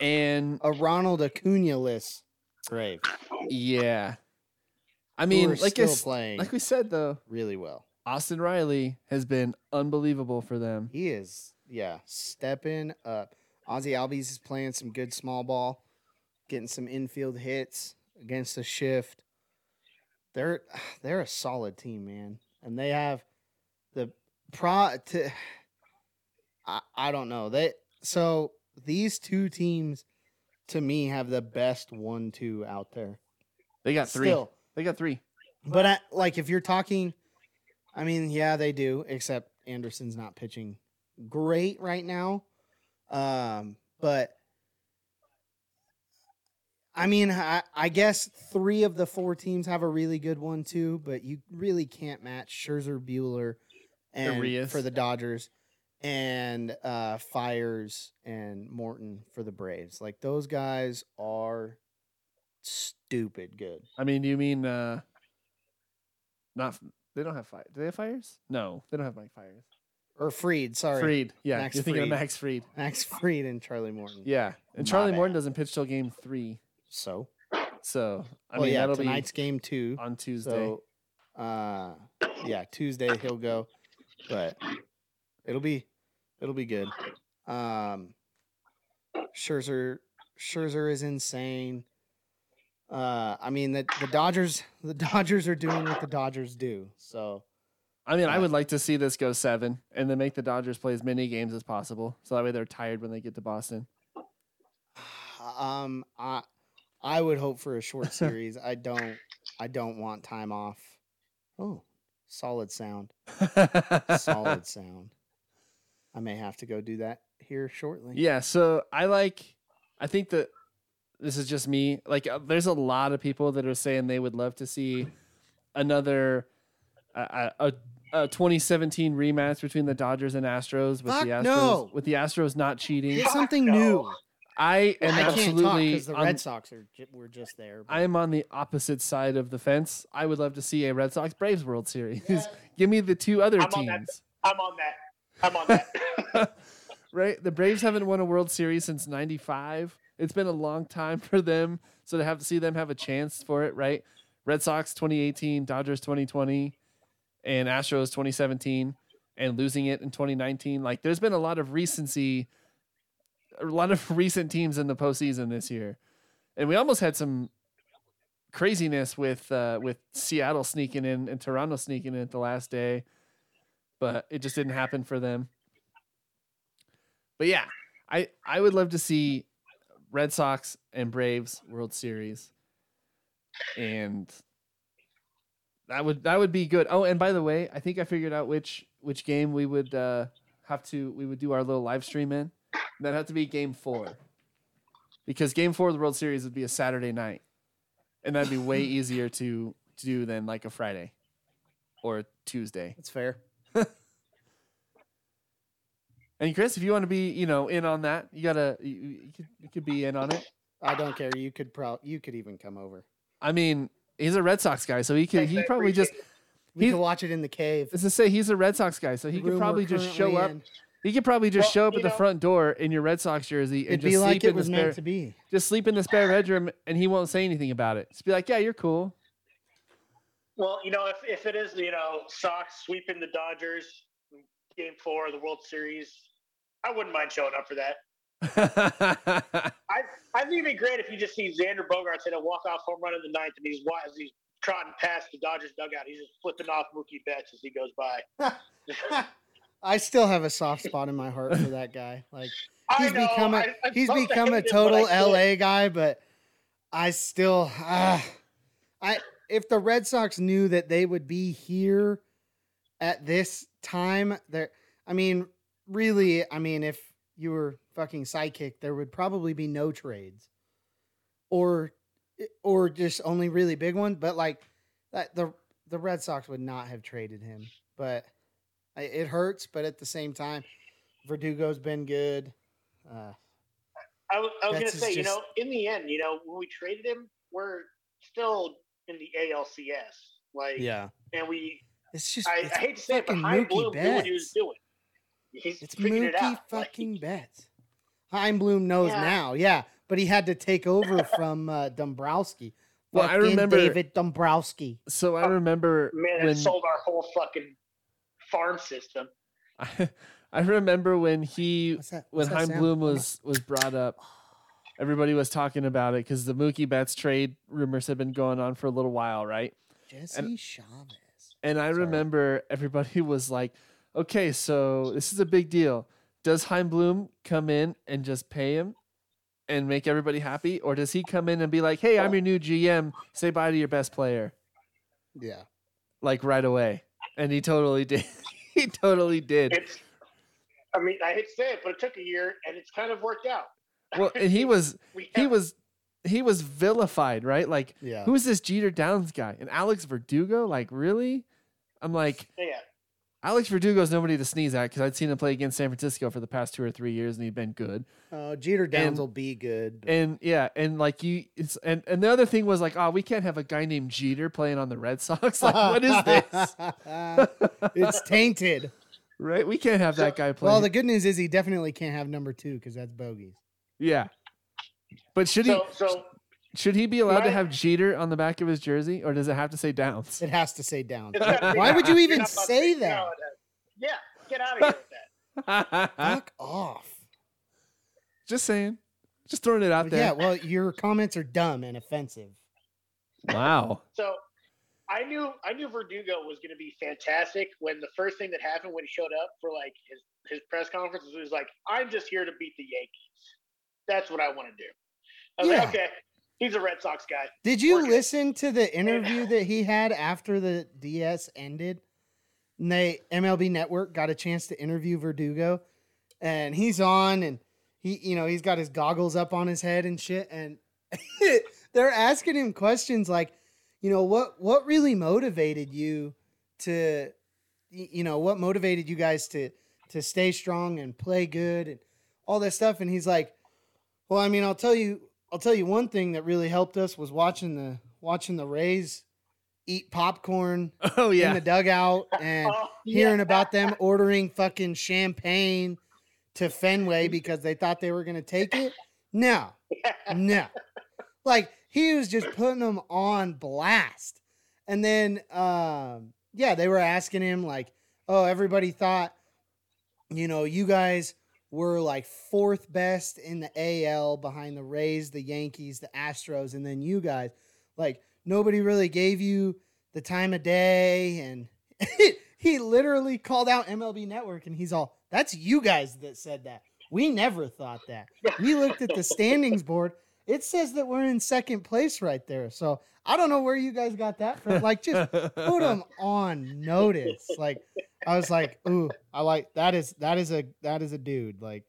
And A Ronald Acuna list. Brave. yeah, I mean, like still playing like we said though, really well. Austin Riley has been unbelievable for them. He is, yeah, stepping up. Ozzie Albies is playing some good small ball, getting some infield hits against the shift. They're they're a solid team, man, and they have the pro. To, I I don't know they so these two teams to me have the best one two out there. They got three. Still, They got three. but I, like if you're talking, I mean, yeah, they do. Except Anderson's not pitching great right now. Um, but I mean, I, I guess three of the four teams have a really good one too. But you really can't match Scherzer, Buehler, and Arias. for the Dodgers, and uh, Fires and Morton for the Braves. Like those guys are stupid good. I mean, do you mean uh not they don't have fire? Do they have fires? No, they don't have Mike Fires. Or Fried, sorry. Fried, yeah, Max you're thinking of Max Fried. Max Fried and Charlie Morton. Yeah, and Charlie. Morton doesn't pitch till game three, So, so I well, mean yeah, tonight's game two. on Tuesday. So, uh, yeah, Tuesday he'll go, but it'll be it'll be good. Um, Scherzer Scherzer is insane. Uh, I mean the the Dodgers the Dodgers are doing what the Dodgers do. So I mean, I uh, would like to see this go seven, and then make the Dodgers play as many games as possible, so that way they're tired when they get to Boston. Um, I I would hope for a short series. I don't I don't want time off. Oh, solid sound, solid sound. I may have to go do that here shortly. Yeah, so I like. I think that this is just me. Like, uh, there's a lot of people that are saying they would love to see another uh, a, a 2017 rematch between the Dodgers and Astros with Fuck the Astros no. with the Astros not cheating. Get Fuck something no. new. I am I can't talk absolutely. because the on- Red Sox are ju- were just there. but- I am on the opposite side of the fence. I would love to see a Red Sox Braves World Series. Give me the two other I'm on teams. I'm on that. I'm on that. right? The Braves haven't won a World Series since '95. It's been a long time for them, so to have to see them have a chance for it, right? Red Sox 2018, Dodgers 2020, and Astros 2017, and losing it in 2019. Like, there's been a lot of recency, a lot of recent teams in the postseason this year, and we almost had some craziness with uh, with Seattle sneaking in and Toronto sneaking in at the last day, but it just didn't happen for them. But yeah, I I would love to see Red Sox and Braves World Series, and that would that would be good. Oh, and by the way, I think I figured out which which game we would uh, have to we would do our little live stream in. That'd have to be Game Four, because Game Four of the World Series would be a Saturday night, and that'd be way easier to to do than like a Friday or a Tuesday. That's fair. And Chris, if you want to be, you know, in on that, you gotta, you, you, could, you could be in on it. I don't care. You could pro- you could even come over. I mean, he's a Red Sox guy, so he could, he probably just, it. We He- could watch it in the cave. as to say, he's a Red Sox guy, so he could probably just show currently up. In. He could probably just Well, show up you at the know- front door in your Red Sox jersey and just be like sleep it in the was spare, meant to be. just sleep in the spare bedroom, and he won't say anything about it. Just be like, yeah, you're cool. Well, you know, if, if it is, you know, Sox sweeping the Dodgers game four of the World Series, I wouldn't mind showing up for that. I I think it'd be great if you just see Xander Bogaerts hit a walk off home run in the ninth, and he's wa- as he's trotting past the Dodgers dugout, he's just flipping off Mookie Betts as he goes by. I still have a soft spot in my heart for that guy. Like I he's know, become a I- I'm he's become a total LA guy, but I still uh, I if the Red Sox knew that they would be here at this time, there I mean, really, I mean, if you were fucking sidekick, there would probably be no trades. Or or just only really big one, but like that the the Red Sox would not have traded him. But I, it hurts, but at the same time, Verdugo's been good. Uh, I was, I was going to is say, you know, in the end, you know, when we traded him, we're still in the ALCS. Like, yeah, and we, it's just I, it's I hate to say it, but fucking Chaim Mookie Bloom knew what he was doing. He's It's figured it Mookie out. Like, fucking Betts. Chaim Bloom knows Yeah. now, yeah, but he had to take over from uh, Dombrowski. Well, I remember- David Dombrowski. so I remember man, it when sold our whole fucking farm system. I, I remember when he What's that? when what's that Chaim sound? Bloom was was brought up, everybody was talking about it because the Mookie Betts trade rumors had been going on for a little while, right? Jesse Chavez. And I Sorry. remember everybody was like, "Okay, so this is a big deal. Does Chaim Bloom come in and just pay him and make everybody happy, or does he come in and be like, "Hey, I'm your new GM. Say bye to your best player," Yeah, like right away? And he totally did. he totally did. It's, I mean, I hate to say it, but it took a year, and it's kind of worked out. Well, and he was we he have- was he was vilified, right? Like, yeah. who's this Jeter Downs guy? And Alex Verdugo? Like, really? I'm like, yeah. Alex Verdugo's nobody to sneeze at because I'd seen him play against San Francisco for the past two or three years, and he'd been good. Oh, Jeter Downs And- will be good. And yeah, and like you, it's and and the other thing was like, oh, we can't have a guy named Jeter playing on the Red Sox. Like, what is this? it's tainted. right? We can't have that guy playing. Well, the good news is he definitely can't have number two because that's bogeys. yeah, but should he So, so should he be allowed to have Jeter on the back of his jersey, or does it have to say Downs? It has to say down. it's gotta be Why would you even not allowed to say that? Yeah, get out of here with that. Fuck off. Just saying, just throwing it out there. Yeah, well, your comments are dumb and offensive. Wow. So I knew I knew Verdugo was going to be fantastic when the first thing that happened when he showed up for like his his press conference was he was like, "I'm just here to beat the Yankees. That's what I want to do." I was Yeah. like, "Okay, he's a Red Sox guy." Did you We're listen to the interview that he had after the DS ended? And they MLB Network got a chance to interview Verdugo, and he's on, and he, you know, he's got his goggles up on his head and shit, and they're asking him questions like, you know, what what really motivated you to, you know, what motivated you guys to to stay strong and play good and all that stuff, and he's like, well, I mean, I'll tell you, I'll tell you one thing that really helped us was watching the watching the Rays eat popcorn Oh yeah in the dugout and Oh, hearing yeah. about them ordering fucking champagne to Fenway because they thought they were gonna take it. No, no. Like he was just putting them on blast. And then um yeah, they were asking him like, "Oh, everybody thought you know, you guys were like fourth best in the AL behind the Rays, the Yankees, the Astros, and then you guys like nobody really gave you the time of day and he literally called out MLB Network and he's all, "That's you guys that said that. We never thought that. We looked at the standings board. It says that we're in second place right there. So I don't know where you guys got that from. Like, just put them on notice. Like, I was like, ooh, I like that is that is a that is a dude. Like,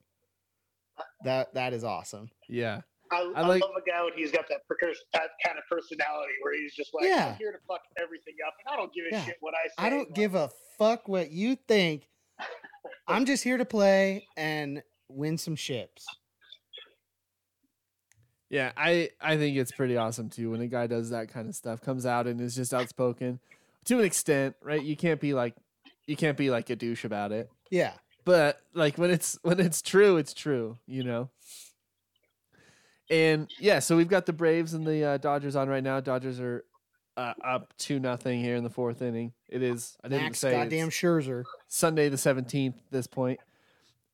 that that is awesome. Yeah. I, I I like- love a guy when he's got that, precurs- that kind of personality where he's just like, Yeah. I'm here to fuck everything up, and I don't give a Yeah. shit what I say. I don't Like, give a fuck what you think. I'm just here to play and win some ships. Yeah, I I think it's pretty awesome too when a guy does that kind of stuff, comes out and is just outspoken to an extent, right? You can't be like you can't be like a douche about it. Yeah. But like when it's when it's true, it's true, you know. And yeah, so we've got the Braves and the uh, Dodgers on right now. Dodgers are uh, up two nothing here in the fourth inning. It is. I didn't Max say goddamn Scherzer. Sunday the seventeenth. This point,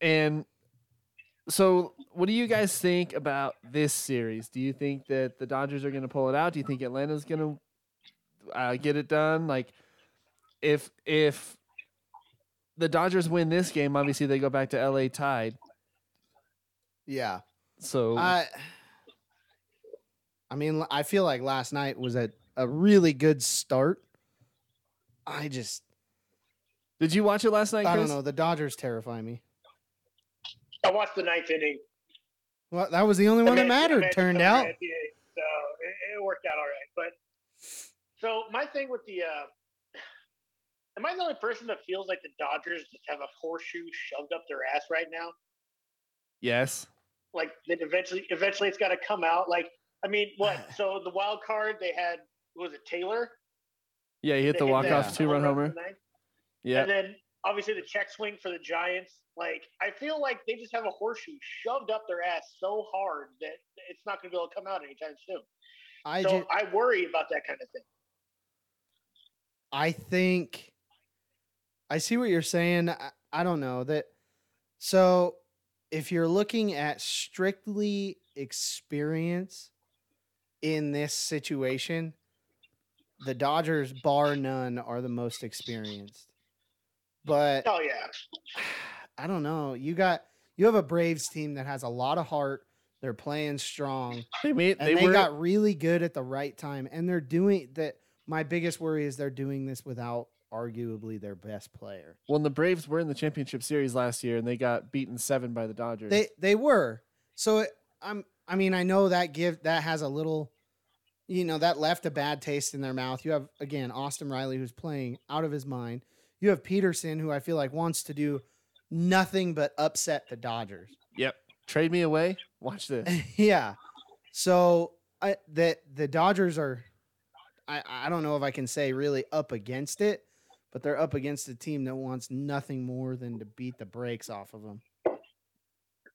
and so what do you guys think about this series? Do you think that the Dodgers are going to pull it out? Do you think Atlanta's going to uh, get it done? Like, if if the Dodgers win this game, obviously they go back to LA tied. Yeah. So I I mean, I feel like last night was a, a really good start. I just did you watch it last night? I don't know. The Dodgers terrify me. I watched the ninth inning. Well, that was the only one that mattered. Turned out. it- So it, it worked out all right. But so my thing with the, uh, am I the only person that feels like the Dodgers just have a horseshoe shoved up their ass right now? Yes. Like that eventually, eventually it's got to come out. Like, I mean, what? So the wild card they had was it Taylor? Yeah, he hit the walk off two run homer. in the ninth. Yeah. And then obviously the check swing for the Giants. Like I feel like they just have a horseshoe shoved up their ass so hard that it's not going to be able to come out anytime soon. I so I worry about that kind of thing. I think I see what you're saying. I, I don't know that. So, if you're looking at strictly experience in this situation, the Dodgers, bar none, are the most experienced. But Oh yeah, I don't know. You got you have a Braves team that has a lot of heart. They're playing strong. They made And they, they, were got really good at the right time. And they're doing that. My biggest worry is they're doing this without arguably their best player. when the Braves were in the championship series last year and they got beaten seven by the Dodgers. They they were. So it, I'm I mean, I know that give that has a little you know, that left a bad taste in their mouth. You have again Austin Riley who's playing out of his mind. You have Pederson who I feel like wants to do nothing but upset the Dodgers. yep. Trade me away. Watch this. yeah. So I that the Dodgers are I, I don't know if I can say really up against it, but they're up against a team that wants nothing more than to beat the brakes off of them.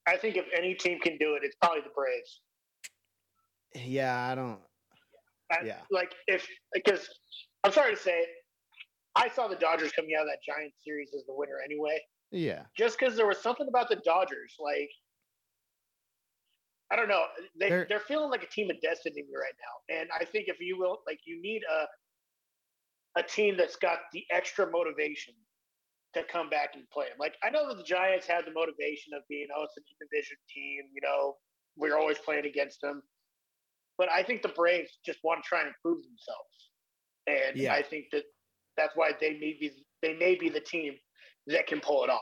I think if any team can do it, it's probably the Braves. Yeah, I don't I, Yeah. Like if because I'm sorry to say it, I saw the Dodgers coming out of that Giants series as the winner anyway. yeah. Just because there was something about the Dodgers, like I don't know, they They're- they're, feeling like a team of destiny right now, and I think if you will, like you need a a team that's got the extra motivation to come back and play. them. Like I know that the Giants had the motivation of being, oh, it's an division team, you know, we're always playing against them. But I think the Braves just want to try and improve themselves, and Yeah. I think that that's why they may be they may be the team that can pull it off.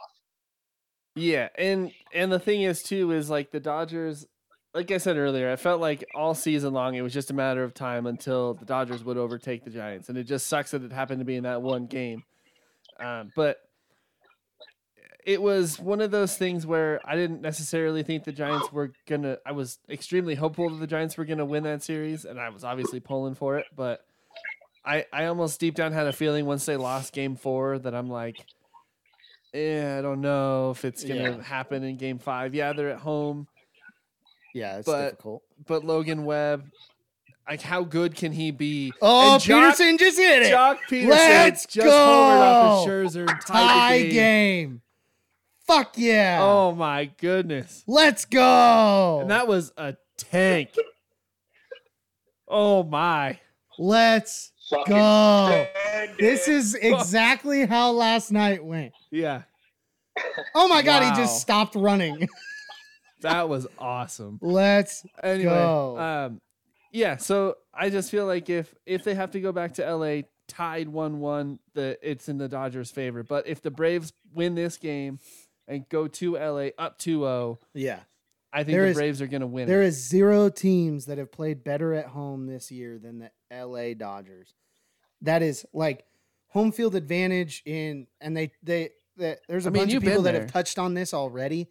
Yeah, and and the thing is too is like the Dodgers. Like I said earlier, I felt like all season long it was just a matter of time until the Dodgers would overtake the Giants, and it just sucks that it happened to be in that one game. Um, but it was one of those things where I didn't necessarily think the Giants were gonna. I was extremely hopeful that the Giants were gonna win that series, and I was obviously pulling for it. But I, I almost deep down had a feeling once they lost Game Four that I'm like, yeah, I don't know if it's gonna Yeah. happen in Game Five. Yeah, they're at home, Yeah, it's But- difficult. but Logan Webb, like, how good can he be? Oh, And Joc- Pederson just hit it. Joc Pederson Let's just homered off go. of Scherzer tied Tie game. game. Fuck yeah. Oh my goodness! Let's go. And that was a tank. Oh my! Let's go. send This is exactly how last night went. Yeah, Oh my god, he just stopped running. that was awesome. Let's Anyway, Go. um, yeah. So I just feel like if if they have to go back to LA tied one one, that it's in the Dodgers' favor. But if the Braves win this game and go to LA up 2-0, yeah. I think There the is- Braves are going to win. There it. is zero teams that have played better at home this year than the LA Dodgers. That is like home field advantage in and they they, they there's a I mean, bunch of people that have touched on this already.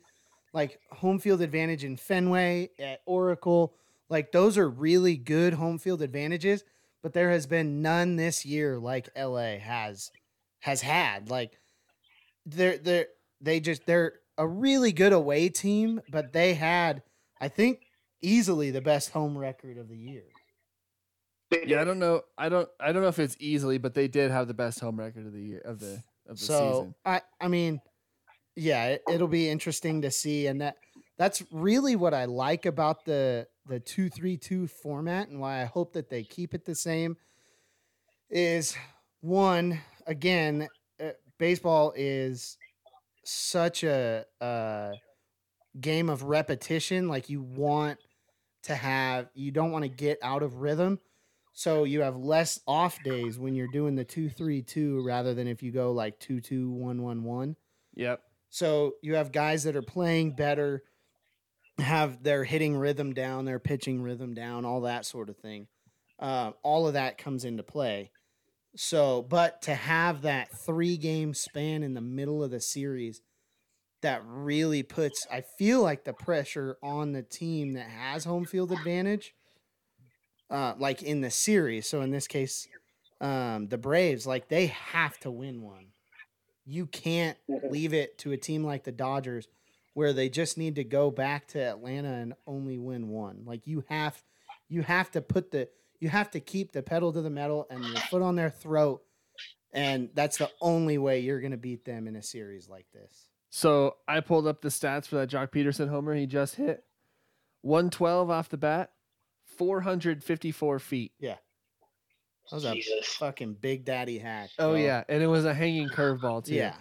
Like home field advantage in Fenway at Oracle, like those are really good home field advantages, but there has been none this year like LA has has had. Like they're they're they just they're a really good away team, but they had I think easily the best home record of the year. They Yeah, I don't know. I don't. I don't know if it's easily, but they did have the best home record of the year of the of the so season. I I mean, yeah, it, it'll be interesting to see, and that that's really what I like about the the two three two format, and why I hope that they keep it the same. Is one again, uh, baseball is such a, a game of repetition. Like you want to have, you don't want to get out of rhythm. So you have less off days when you're doing the two three two rather than if you go like two two one one one. Yep. So you have guys that are playing better, have their hitting rhythm down, their pitching rhythm down, all that sort of thing. Uh, all of that comes into play. So, but to have that three game span in the middle of the series, that really puts, I feel like the pressure on the team that has home field advantage, uh, like in the series. So in this case, um, the Braves, like they have to win one. You can't Mhm. leave it to a team like the Dodgers where they just need to go back to Atlanta and only win one. Like you have you have to put the you have to keep the pedal to the metal and your foot on their throat and that's the only way you're going to beat them in a series like this. So I pulled up the stats for that Joc Pederson homer he just hit. 112 off the bat, 454 feet. Yeah. That was a fucking big daddy hack. Oh yeah, and it was a hanging curveball too. Yeah.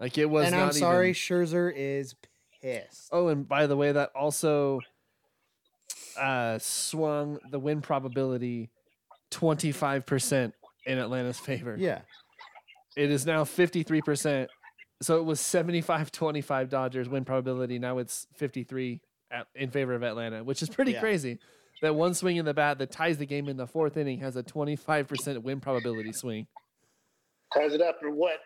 like it was. And not I'm sorry even- Scherzer is pissed. Oh, and by the way, that also uh, swung the win probability 25% in Atlanta's favor. Yeah. It is now 53%. So it was 75 25 Dodgers win probability. Now it's 53 at, in favor of Atlanta, which is pretty Yeah. crazy. That one swing in the bat that ties the game in the fourth inning has a 25% win probability swing. Ties it up or what?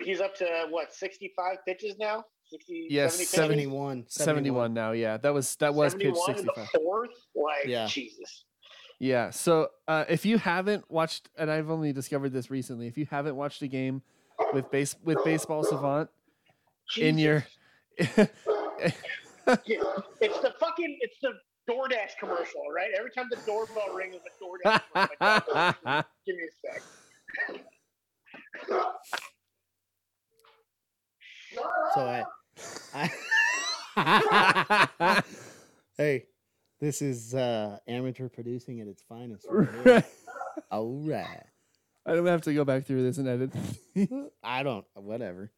He's up to what? Sixty-five pitches now. 60, Yes, 70 pitches? 71. 71 now, yeah. That was that was pitch 71 in 65. the fourth. Like Yeah. Jesus. Yeah. So uh, if you haven't watched, and I've only discovered this recently, if you haven't watched a game with base with baseball savant in your, it's the fucking it's the DoorDash commercial, right? Every time the doorbell rings, it's a DoorDash. commercial. Like, oh, give me a sec. So I, I Hey, this is uh amateur producing at its finest. right. All right. I don't have to go back through this and edit. I don't whatever.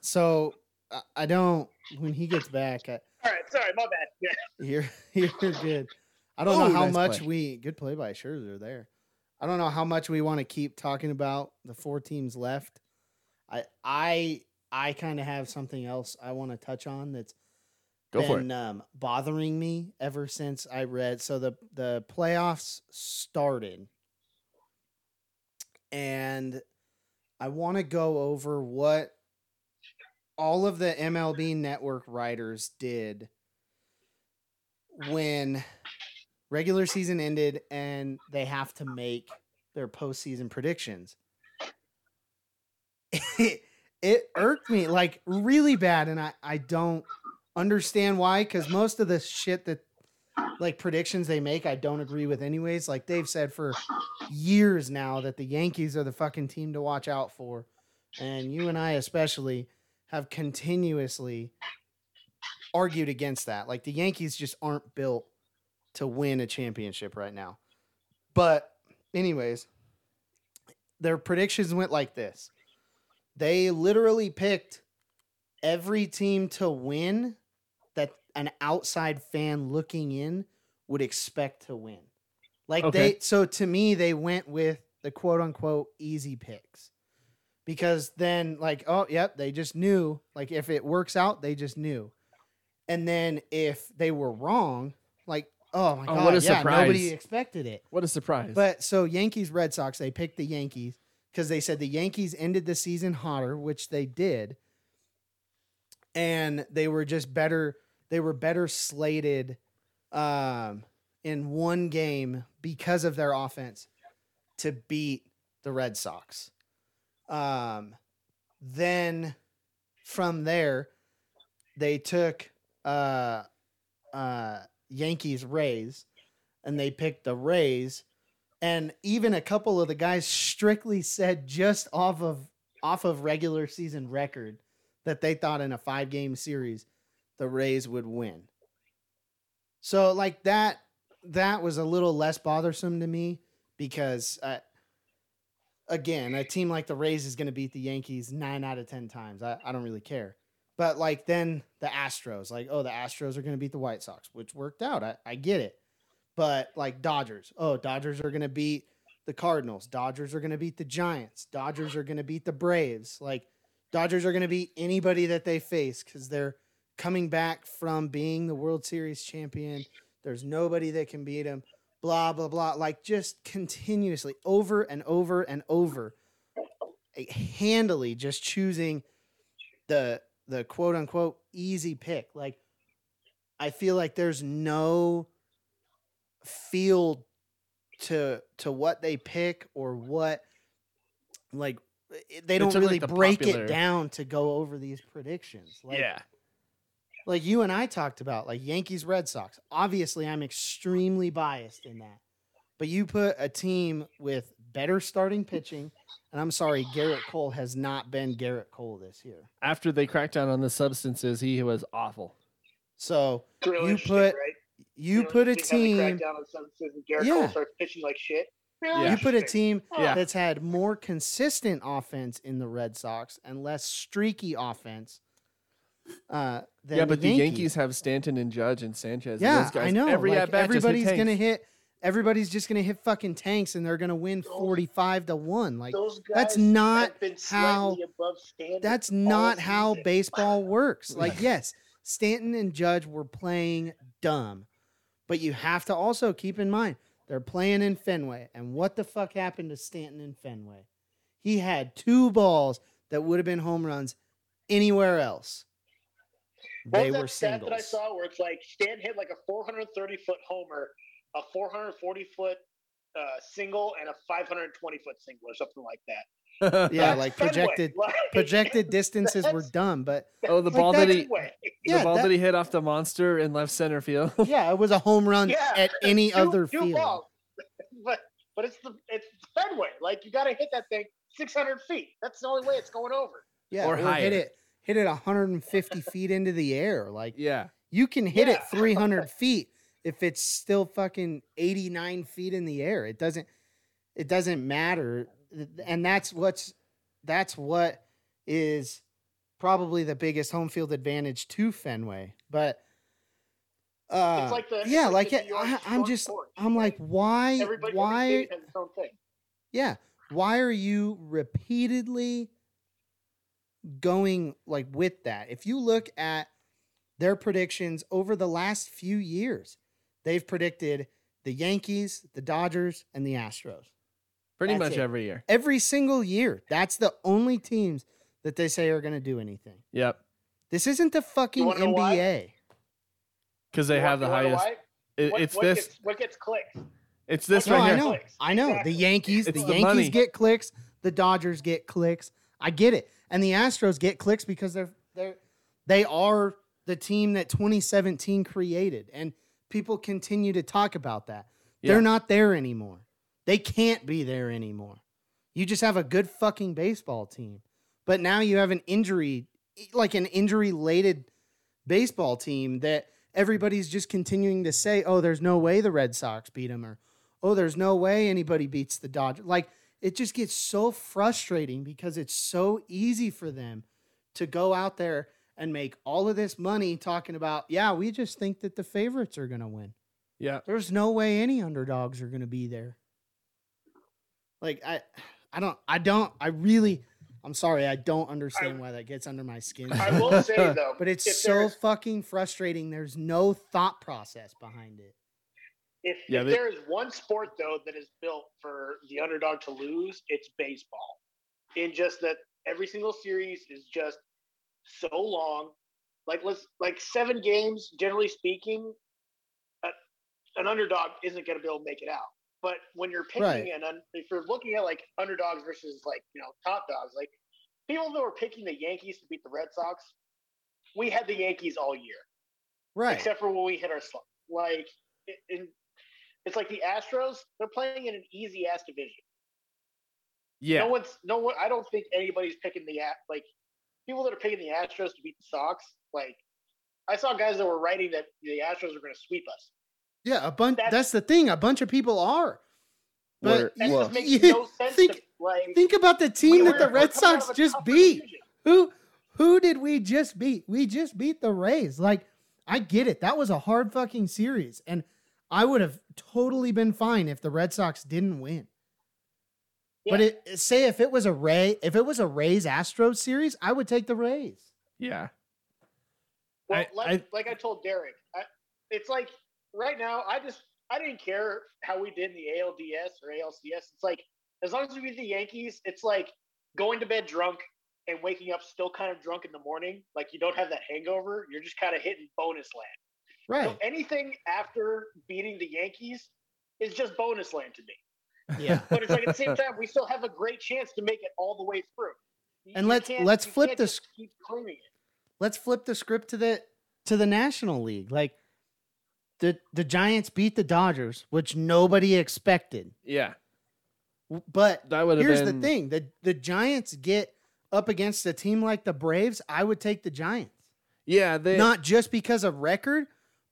so I- I don't when he gets back, I, All right, sorry, my bad. Yeah. You're you're good. I don't Oh, know how nice much play. we good play by Scherzer there. I don't know how much we want to keep talking about the four teams left. I I I kind of have something else I want to touch on that's Go been um, bothering me ever since I read. So the the playoffs started, and I want to go over what all of the MLB Network writers did when regular season ended and they have to make their postseason predictions. It, it irked me like really bad, and I I don't understand why because most of the shit that like predictions they make i don't agree with anyways like they've said for years now that the yankees are the fucking team to watch out for and you and i especially have continuously argued against that like the yankees just aren't built to win a championship right now but anyways their predictions went like this they literally picked every team to win that an outside fan looking in would expect to win. Like Okay. they so to me they went with the quote unquote easy picks. Because then like oh yep, they just knew like if it works out, they just knew. And then if they were wrong, like oh my Oh, god, what a yeah, nobody expected it. What a surprise. But so Yankees Red Sox, they picked the Yankees because they said the Yankees ended the season hotter, which they did. And they were just better, they were better slated um in one game because of their offense to beat the Red Sox. Um then from there they took uh uh Yankees Rays and they picked the Rays. And even a couple of the guys strictly said just off of off of regular season record that they thought in a five game series the Rays would win. So like that that was a little less bothersome to me because uh, again, a team like the Rays is going to beat the Yankees 9 out of 10 times. I, I don't really care. But like then the Astros, like oh the Astros are going to beat the White Sox, which worked out. I, I get it. But like Dodgers, oh Dodgers are going to beat the Cardinals. Dodgers are going to beat the Giants. Dodgers are going to beat the Braves. Like Dodgers are going to beat anybody that they face cuz they're coming back from being the World Series champion. There's nobody that can beat them. Blah blah blah. Like just continuously over and over and over, eh, handily just choosing the the quote unquote easy pick. Like I feel like there's no feel to to what they pick or what like eh, they don't really like, the break popular- it down to go over these predictions. Like, yeah. Like you and I talked about, like Yankees Red Sox. Obviously, I'm extremely biased in that. But you put a team with better starting pitching, and I'm sorry, Gerrit Cole has not been Gerrit Cole this year. After they cracked down on the substances, he was awful. So really You put right? You know, put a see how they crack team, down on substances and Gerrit Yeah. Cole starts pitching like shit. Really Yeah. you put a team Yeah. that's had more consistent offense in the Red Sox and less streaky offense. Uh, than yeah, but the Yankees. Yankees have Stanton and Judge and Sanchez. and Yeah, those guys. I know. Every like, at bat, everybody's gonna hit. Everybody's just gonna hit fucking tanks, and they're gonna win forty-five to one. Like Those guys that's have not been how- above that's not how season. baseball works. Like, yes, Stanton and Judge were playing dumb, but you have to also keep in mind they're playing in Fenway. And what the fuck happened to Stanton in Fenway? He had two balls that would have been home runs anywhere else. What They was were that stat that I saw where it's like Stan hit like a 430 foot homer, a 440 foot uh, single, and a 520 foot single or something like that. Yeah, That's like projected Like, projected distances were dumb, but oh, the like, ball that that's he, Fenway. Yeah, the ball that- that, he hit off the monster in left center field. yeah, it was a home run Yeah, at any two- other two field. balls. but but it's the it's Fenway. Like you got to hit that thing 600 feet. That's the only way it's going over. Yeah, Or or, hit it hit it 150 feet into the air. Like yeah, you can hit it 300 feet if it's still fucking 89 feet in the air. It doesn't it doesn't matter, and that's what's that's what is probably the biggest home field advantage to Fenway. But uh, It's like the- yeah, like like the it, I, I'm just porch, I'm like why Everybody, why state has its own thing. yeah. Why are you repeatedly going like with that? If you look at their predictions over the last few years, they've predicted the Yankees, the Dodgers, and the Astros. pretty That's much it. every year. Every single year. That's the only teams that they say are going to do anything. Yep, This isn't the fucking wanna know why? NBA. because they You have the want- you wanna know highest. It, What- it's what this. Gets, what gets clicks? It's this No, No, right I here. know. Clicks. I know. The Yankees, It's the the Yankees money. get clicks, the Dodgers get clicks. I get it. And the Astros get clicks because they're they're they are the team that 2017 created and people continue to talk about that. Yeah. They're not there anymore. They can't be there anymore. You just have a good fucking baseball team. But now you have an injury like an injury laden baseball team that everybody's just continuing to say, "Oh, there's no way the Red Sox beat them," or "Oh, there's no way anybody beats the Dodgers." Like it just gets so frustrating because it's so easy for them to go out there and make all of this money talking about, "Yeah, we just think that the favorites are going to win." Yeah, There's no way any underdogs are going to be there. Like I I don't I don't I really I'm sorry, I don't understand why that gets under my skin. I will say though, But it's so fucking frustrating. There's no thought process behind it. If, Yeah, if they- there is one sport though that is built for the underdog to lose, it's baseball. In just that every single series is just so long. Like let's like seven games, generally speaking, a, an underdog isn't going to be able to make it out. But when you're picking Right. an un, if you're looking at like underdogs versus like you know top dogs, like people that were picking the Yankees to beat the Red Sox, we had the Yankees all year Right. except for when we hit our slump. Like, in, It's like the Astros, they're playing in an easy ass division. Yeah. No one's no one. I don't think anybody's picking the A- like people that are picking the Astros to beat the Sox. Like I saw guys that were writing that the Astros are going to sweep us. Yeah, a bunch. That's, That's- the thing. A bunch of people are. But That Well, just makes you no sense. think- to, like think about the team we're- that the Red Sox just beat. division. Who who did we just beat? We just beat the Rays. Like I get it. That was a hard fucking series, and I would have totally been fine if the Red Sox didn't win. But it, say if it was a Ray, if it was a Rays Astros series, I would take the Rays. Yeah. Well, I- like, I- like I told Derek, I, it's like right now. I just I didn't care how we did in the ALDS or ALCS. It's like as long as we beat the Yankees, it's like going to bed drunk and waking up still kind of drunk in the morning. Like you don't have that hangover. You're just kind of hitting bonus land. Right. So anything after beating the Yankees is just bonus land to me. Yeah. But it's like at the same time, we still have a great chance to make it all the way through. You- And you let's- let's you flip this- Keep claiming it. Let's flip the script to the to the National League. Like the the Giants beat the Dodgers, which nobody expected. Yeah. But That here's been the thing: the the Giants get up against a team like the Braves. I would take the Giants, Yeah, they not just because of record,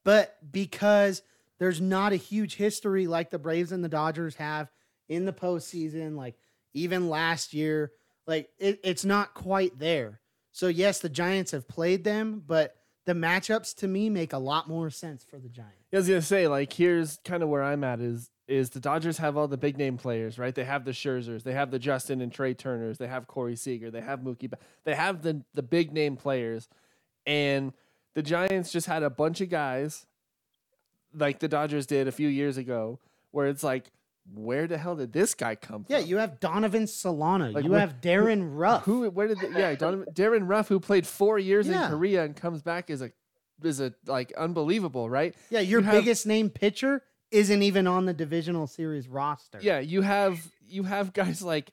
but because there's not a huge history like the Braves and the Dodgers have in the postseason. Like even last year, like it, it's not quite there. So yes, the Giants have played them, but the matchups to me make a lot more sense for the Giants. I was gonna say, like, here's kind of where I'm at is is the Dodgers have all the big name players, right? They have the Scherzers, they have the Justin and Trea Turners, they have Corey Seager, they have Mookie, they have the the big name players, and the Giants just had a bunch of guys, like the Dodgers did a few years ago, where it's like, where the hell did this guy come from? Yeah, you have Donovan Solano, Like, you wh- have Darin Ruf. Who? Where did? The, yeah, Donovan, Darin Ruf, who played four years Yeah. in Korea and comes back as a is a like unbelievable, right? Yeah, your You have- biggest name pitcher isn't even on the divisional series roster. Yeah, you have you have guys like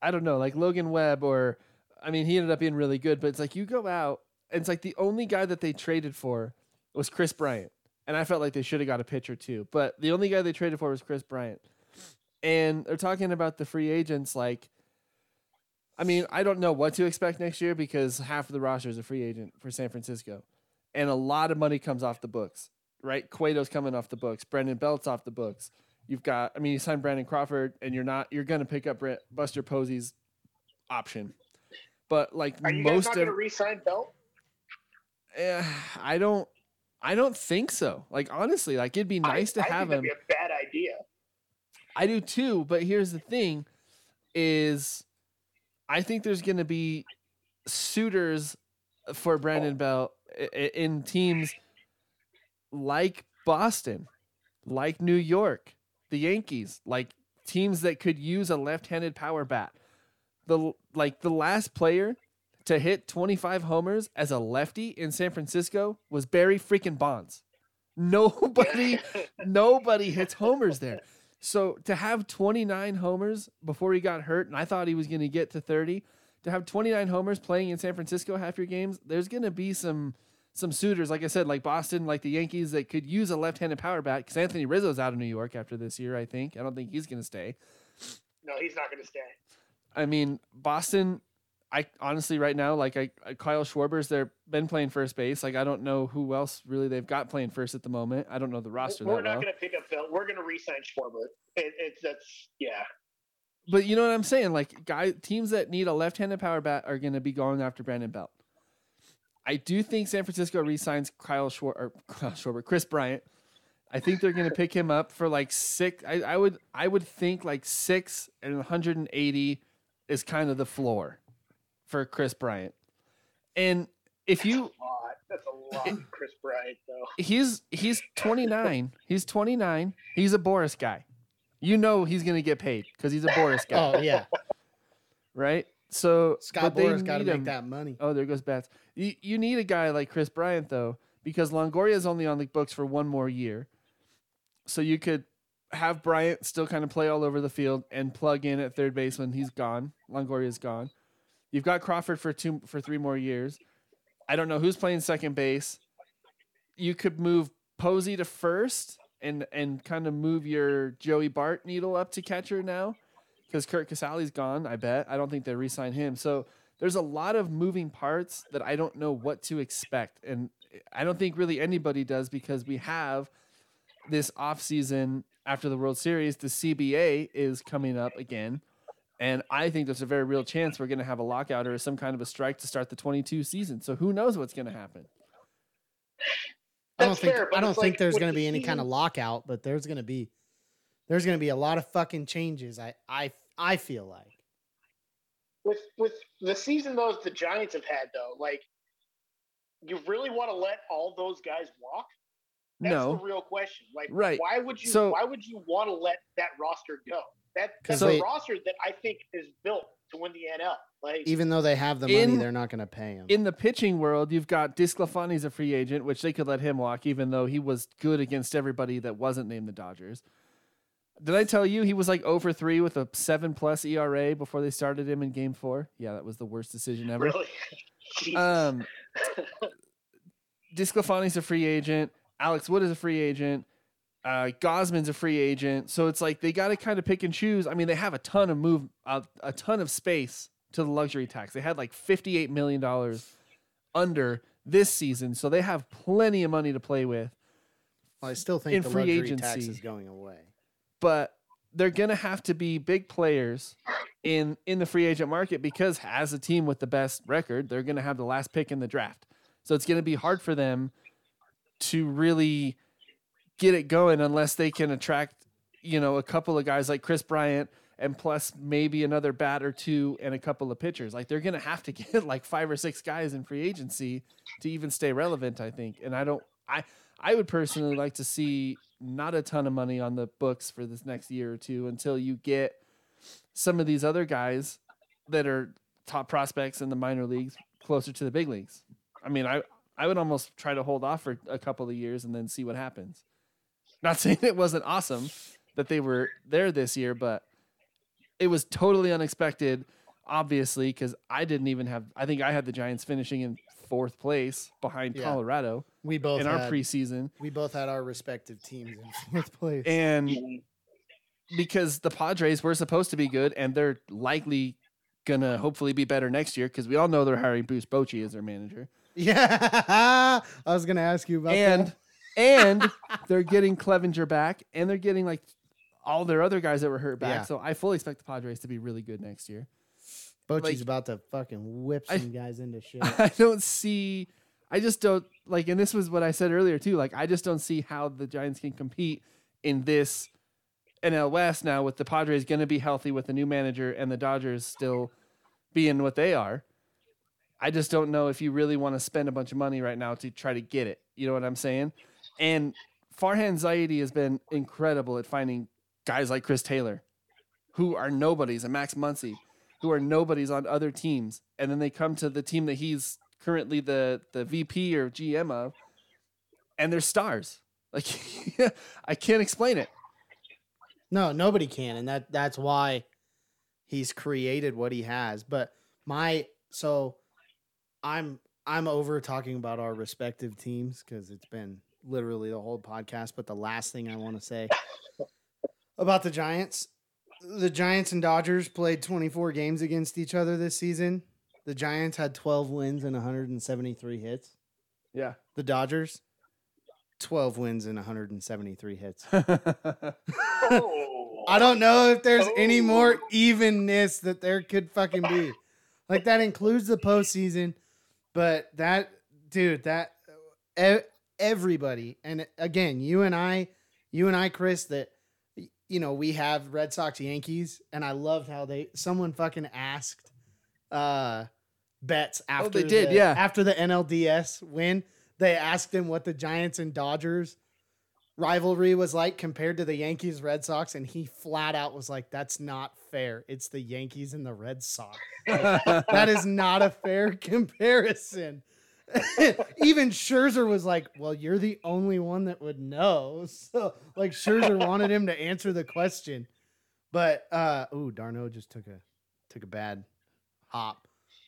I don't know, like Logan Webb or I mean, he ended up being really good, but it's like you go out it's like the only guy that they traded for was Kris Bryant. And I felt like they should have got a pitcher too. But the only guy they traded for was Kris Bryant. And they're talking about the free agents like I mean, I don't know what to expect next year because half of the roster is a free agent for San Francisco. And a lot of money comes off the books, right? Cueto's coming off the books. Brendan Belt's off the books. You've got, I mean, you signed Brandon Crawford, and you're not, you're going to pick up Buster Posey's option. But like Are you guys most not of, going to re-sign Belt? Eh, I don't, I don't think so. Like honestly, like it'd be nice I, to I have think him. A bad idea. I do too, but here's the thing is I think there's going to be suitors for Brandon Bell i- i- in teams like Boston, like New York, the Yankees, like teams that could use a left-handed power bat. The like the last player to hit 25 homers as a lefty in San Francisco was Barry freaking Bonds. Nobody nobody hits homers there. So to have 29 homers before he got hurt, and I thought he was going to get to 30, to have 29 homers playing in San Francisco half your games, there's going to be some some suitors, like I said, like Boston, like the Yankees, that could use a left-handed power bat. Because Anthony Rizzo's out of New York after this year, I think. I don't think he's going to stay. no, he's not going to stay. I mean, Boston. I honestly, right now, like I, I- Kyle Schwarber's, they're been playing first base. Like I don't know who else really they've got playing first at the moment. I don't know the roster We're that not well. going to pick up Belt. We're going to re-sign Schwarber. It, it's that's yeah. But you know what I'm saying? Like guy teams that need a left-handed power bat are going to be going after Brandon Belt. I do think San Francisco re-signs Kyle Schwar or Kyle Schwarber, Kris Bryant. I think they're going to pick him up for like six. I, I would I would think like six and 180 is kind of the floor for Kris Bryant. And if you That's a lot. That's a lot, for Kris Bryant though. he's he's 29. He's 29. He's a Boras guy. You know he's going to get paid because he's a Boras guy, Oh yeah, right? So Scott Boras got to need make that money. Oh, there goes bats. You, you need a guy like Chris Bryant though, because Longoria is only on the books for one more year, so you could have Bryant still kind of play all over the field and plug in at third base when he's gone. Longoria's gone. You've got Crawford for two for three more years. I don't know who's playing second base. You could move Posey to first and and kind of move your Joey Bart needle up to catcher now because Curt Casali's gone. I bet I don't think they re-sign him. So there's a lot of moving parts that I don't know what to expect, and I don't think really anybody does because we have this off season after the World Series. The CBA is coming up again. And I think there's a very real chance we're going to have a lockout or some kind of a strike to start the 22 season. So who knows what's going to happen? I don't think fair, I don't think like there's going to be any kind of lockout, but there's going to be there's going to be a lot of fucking changes. I I I feel like. with with the season those the Giants have had though, like you really want to let all those guys walk? That's no. the real question. Like, Right. why would you? So- why would you want to let that roster go? That 'Cause that's they- a roster that I think is built to win the NL. Like, Even though they have the money, In- they're not going to pay him. In the pitching world, you've got DeSclafani's a free agent, which they could let him walk, even though he was good against everybody that wasn't named the Dodgers. Did I tell you he was like over three with a seven plus ERA before they started him in game four? Yeah, that was the worst decision ever. really, Jesus. Um, DeSclafani's a free agent. Alex Wood is a free agent. Uh, Gausman's a free agent. So it's like they got to kind of pick and choose. I mean, they have a ton of move, uh, a ton of space to the luxury tax. They had like fifty-eight million dollars under this season, so they have plenty of money to play with. Well, I still think in the free luxury tax agency. is going away. but they're gonna have to be big players in in the free agent market because as a team with the best record, they're gonna have the last pick in the draft. So it's gonna be hard for them to really get it going unless they can attract, you know, a couple of guys like Kris Bryant and plus maybe another bat or two and a couple of pitchers. Like they're gonna have to get like five or six guys in free agency to even stay relevant, I think. And I don't I I would personally like to see not a ton of money on the books for this next year or two until you get some of these other guys that are top prospects in the minor leagues closer to the big leagues. I mean, I I would almost try to hold off for a couple of years and then see what happens. Not saying it wasn't awesome that they were there this year, but it was totally unexpected, obviously, because I didn't even have. I think I had the Giants finishing in fourth place behind Yeah. Colorado We both in our preseason, we both had our respective teams in fourth place. and because the Padres were supposed to be good, and they're likely gonna hopefully be better next year because we all know they're hiring Bruce Bochy as their manager, yeah, I was going to ask you about and that. And they're getting Clevinger back, and they're getting like all their other guys that were hurt back. Yeah. So I fully expect the Padres to be really good next year. Bochy's like- about to fucking whip I- some guys into shit. I don't see. I just don't like, and this was what I said earlier too. Like, I just don't see how the Giants can compete in this NL West now with the Padres going to be healthy with the new manager and the Dodgers still being what they are. I just don't know if you really want to spend a bunch of money right now to try to get it. You know what I'm saying? And Farhan Zaidi has been incredible at finding guys like Chris Taylor, who are nobodies, and Max Muncy, who are nobodies on other teams, and then they come to the team that he's currently the the VP or GM of, and they're stars. Like I can't explain it. No, nobody can, and that that's why he's created what he has. But my so I'm I'm over talking about our respective teams because it's been literally the whole podcast. But the last thing I want to say about the Giants, the Giants and Dodgers played 24 games against each other this season. The Giants had 12 wins and 173 hits. Yeah. The Dodgers, 12 wins and 173 hits. Oh, I don't know if there's any oh. more Oh. evenness that there could fucking be. Like that includes the postseason, but that dude, that e- everybody, and again, you and I, you and I, Chris, that you know we have Red Sox Yankees, and I loved how they someone fucking asked uh Betts after they did, the- yeah. after the NLDS win. They asked him what the Giants and Dodgers rivalry was like compared to the Yankees Red Sox, and he flat out was like, "That's not fair. It's the Yankees and the Red Sox. That is not a fair comparison." Even Scherzer was like, "Well, you're the only one that would know." So, like, Scherzer wanted him to answer the question, but uh, ooh, Darno just took a took a bad hop,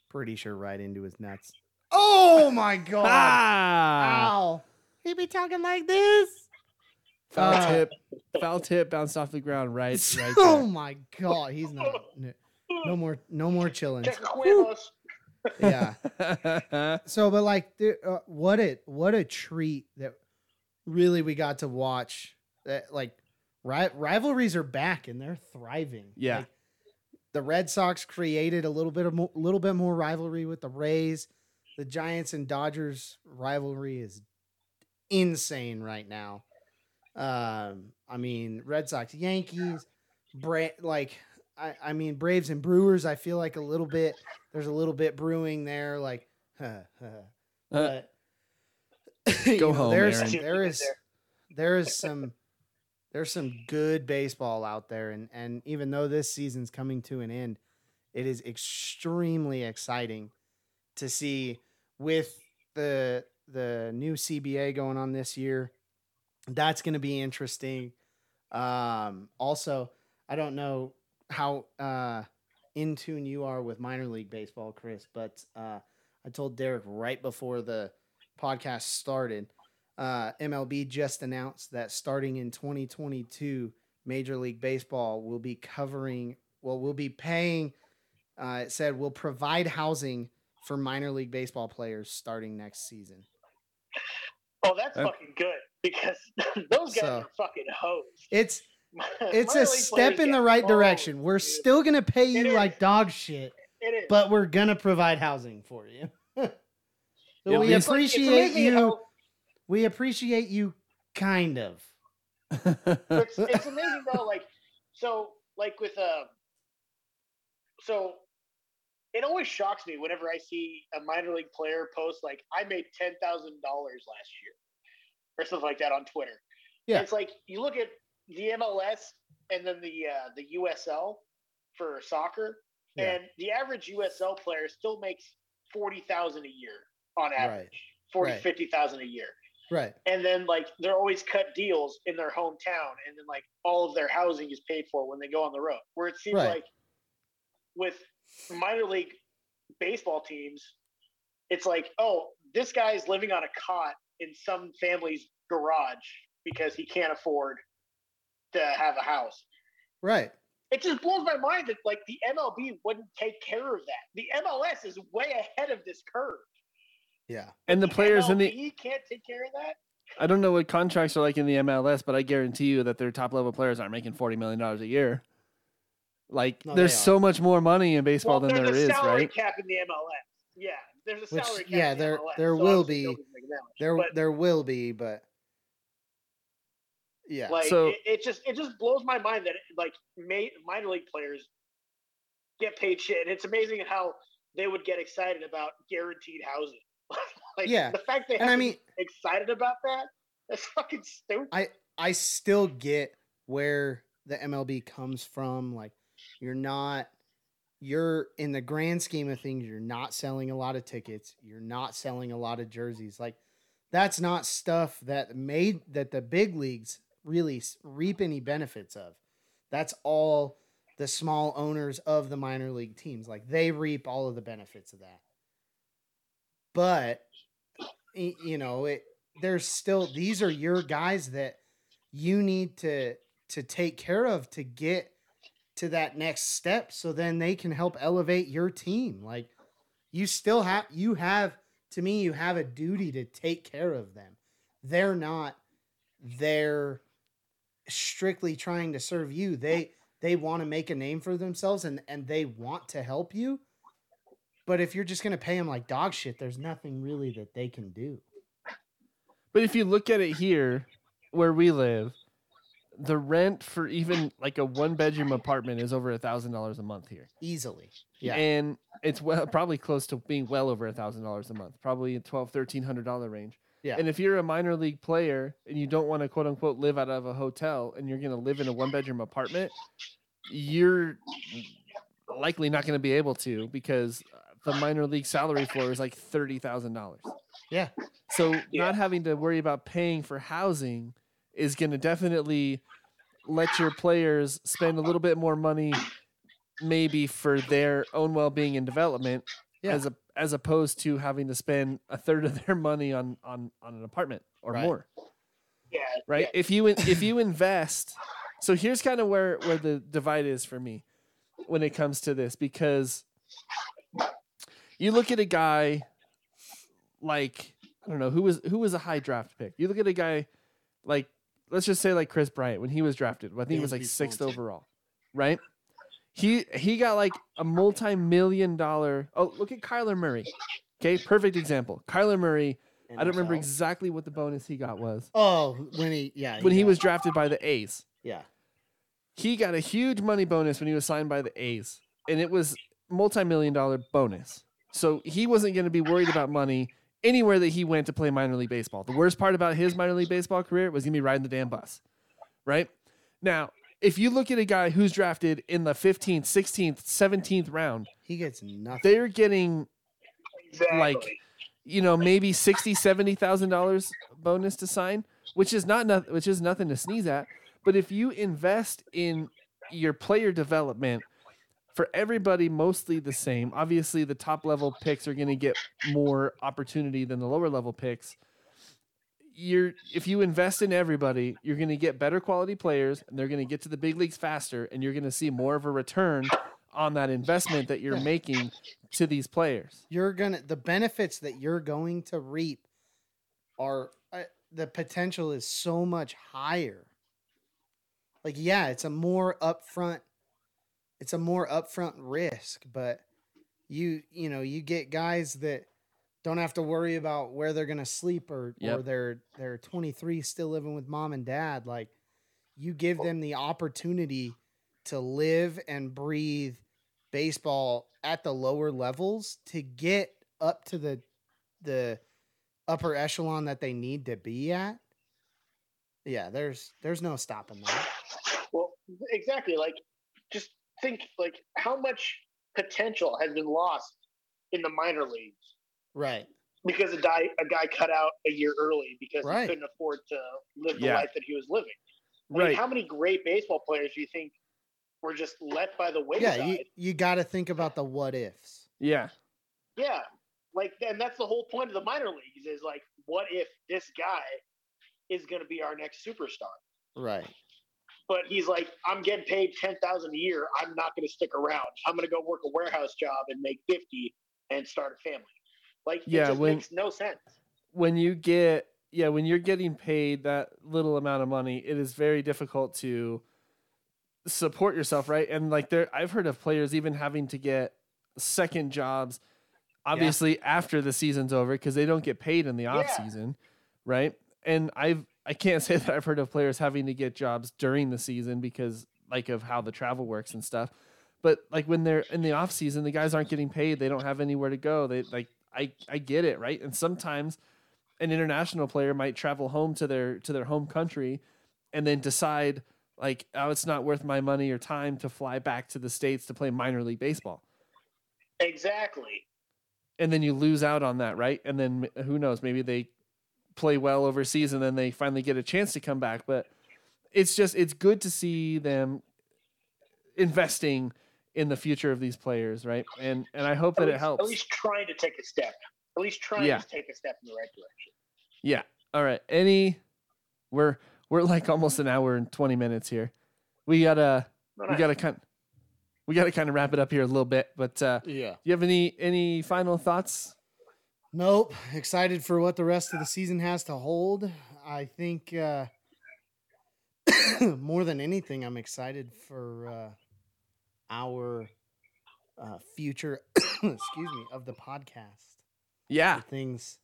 pretty sure right into his nuts. Oh my god! ah! Ow! He be talking like this. Foul Uh, tip, foul tip, bounced off the ground. Right, right. oh there. my god, he's not. No, no more, no more chillings. Yeah. So, but like, dude, uh, what a what a treat that really we got to watch. That like, ri- rivalries are back and they're thriving. Yeah. Like, the Red Sox created a little bit of mo- little bit more rivalry with the Rays. The Giants and Dodgers rivalry is insane right now. Um, I mean, Red Sox, Yankees, Bra- like I, I mean, Braves and Brewers. I feel like a little bit. There's a little bit brewing there. Like, huh, huh. but you Go know, home, There's Aaron. there is there is some there's some good baseball out there, and and even though this season's coming to an end, it is extremely exciting to see with the the new CBA going on this year. That's going to be interesting. Um, also, I don't know how uh, in tune you are with minor league baseball, Chris, but uh, I told Derek right before the podcast started. Uh, MLB just announced that starting in 2022, Major League Baseball will be covering, well, we'll be paying. Uh, it said we'll provide housing for minor league baseball players starting next season. Oh, that's Uh, fucking good because those guys So- are fucking hosed. It's it's a step in the right hosed, direction. We're dude. still gonna pay you It like is. dog shit, It is. but we're gonna provide housing for you. so At we least- It's like- appreciate you. how- We appreciate you, kind of. it's it's amazing though. Like so, like with uh, so it always shocks me whenever I see a minor league player post like I made ten thousand dollars last year or something like that on Twitter. Yeah. it's like you look at the MLS and then the uh, the USL for soccer, Yeah. and the average USL player still makes forty thousand a year on average, Right. forty Right. fifty thousand a year Right. and then like they're always cut deals in their hometown and then like all of their housing is paid for when they go on the road where it seems Right. like with minor league baseball teams it's like oh this guy's living on a cot in some family's garage because he can't afford to have a house Right. it just blows my mind that like the mlb wouldn't take care of that the mls is way ahead of this curve Yeah. and the players in the MLB can't take care of that I don't know what contracts are like in the MLS, but I guarantee you that their top level players aren't making forty million dollars a year. Like, No, there's so much more money in baseball well, than there there's is, a salary right? cap in the MLS. Yeah, there's a Which- salary cap. yeah, in the there- MLS, there so will be- nobody's making that much. There But, there will be, but yeah. like So- it, it just it just blows my mind that like ma- minor league players get paid shit, and it's amazing how they would get excited about guaranteed housing. like Yeah, the fact they and have I mean- excited about that that's fucking stupid. I I still get where the MLB comes from. Like, you're not, you're in the grand scheme of things, you're not selling a lot of tickets, you're not selling a lot of jerseys. Like, that's not stuff that made that the big leagues really reap any benefits of. That's all the small owners of the minor league teams. Like, they reap all of the benefits of that. But, you know, it, there's still these are your guys that you need to to take care of to get to that next step so then they can help elevate your team like you still have you have to me you have a duty to take care of them they're not they're strictly trying to serve you. They they want to make a name for themselves and and they want to help you. But if you're just going to pay them like dog shit there's nothing really that they can do. But if you look at it here, where we live, the rent for even like a one bedroom apartment is over a thousand dollars a month here, easily. Yeah. And it's well probably close to being well over a thousand dollars a month, probably a twelve thirteen hundred dollar range. Yeah. And if you're a minor league player and you don't want to quote unquote live out of a hotel and you're going to live in a one bedroom apartment, you're likely not going to be able to because the minor league salary floor is like thirty thousand dollars. yeah So Yeah. not having to worry about paying for housing is going to definitely let your players spend a little bit more money, maybe for their own well-being and development, Yeah. as a as opposed to having to spend a third of their money on on on an apartment or Right. more. Yeah. right? yeah. If you if you invest, so here's kind of where where the divide is for me when it comes to this because you look at a guy like I don't know who was who was a high draft pick. You look at a guy like let's just say like Kris Bryant when he was drafted. I think he was like sixth overall, right? He he got like a multi-million dollar. Oh, look at Kyler Murray. Okay, perfect example. Kyler Murray. I don't remember exactly what the bonus he got was Oh, when he yeah when he got- was drafted by the A's. yeah He got a huge money bonus when he was signed by the A's, and it was multi-million dollar bonus. So he wasn't going to be worried about money anywhere that he went to play minor league baseball. The worst part about his minor league baseball career was going to be riding the damn bus. Right? Now, if you look at a guy who's drafted in the 15th, 16th, 17th round, he gets nothing. they're getting Exactly. like you know maybe 60 70000 dollars bonus to sign which is not nothing which is nothing to sneeze at but if you invest in your player development for everybody mostly the same obviously the top level picks are going to get more opportunity than the lower level picks you're if you invest in everybody you're going to get better quality players and they're going to get to the big leagues faster and you're going to see more of a return on that investment that you're making to these players. You're gonna the benefits that you're going to reap are uh, the potential is so much higher. Like yeah it's a more upfront it's a more upfront risk but you you know you get guys that don't have to worry about where they're gonna sleep or or they're they're 23 still living with mom and dad like you give them the opportunity to live and breathe baseball at the lower levels to get up to the the upper echelon that they need to be at yeah there's there's no stopping that Well, exactly. Like, just think like how much potential has been lost in the minor leagues right because a guy a guy cut out a year early because Right. he couldn't afford to live the Yeah. life that he was living. I mean, right how many great baseball players do you think were just left by the wayside? yeah you, you got to think about the what ifs yeah Yeah. Like, and that's the whole point of the minor leagues is like, what if this guy is going to be our next superstar? right But he's like, I'm getting paid ten thousand a year. I'm not going to stick around. I'm going to go work a warehouse job and make fifty and start a family. Like, Yeah, it just when- makes no sense. when you get yeah when you're getting paid that little amount of money it is very difficult to support yourself right? And like there i've heard of players even having to get second jobs obviously after the season's over because they don't get paid in the off Yeah. season right? And i've i can't say that i've heard of players having to get jobs during the season because like of how the travel works and stuff. But like when they're in the off season the guys aren't getting paid. They don't have anywhere to go. They like i i get it right? And sometimes an international player might travel home to their to their home country and then decide like oh it's not worth my money or time to fly back to the states to play minor league baseball. Exactly. and then you lose out on that right? And then who knows? Maybe they play well overseas and then they finally get a chance to come back. But it's just it's good to see them investing in the future of these players right and and i hope At that it helps At least trying to take a step. At least trying Yeah. to take a step in the right direction. Yeah. All right. Any we're we're like almost an hour and 20 minutes here. We got to No, we got to kind we got to kind of wrap it up here a little bit, but uh yeah do you have any any final thoughts? Nope. Excited for what the rest of the season has to hold. I think uh, more than anything, I'm excited for uh, our uh, future. excuse me of the podcast. Yeah. The things,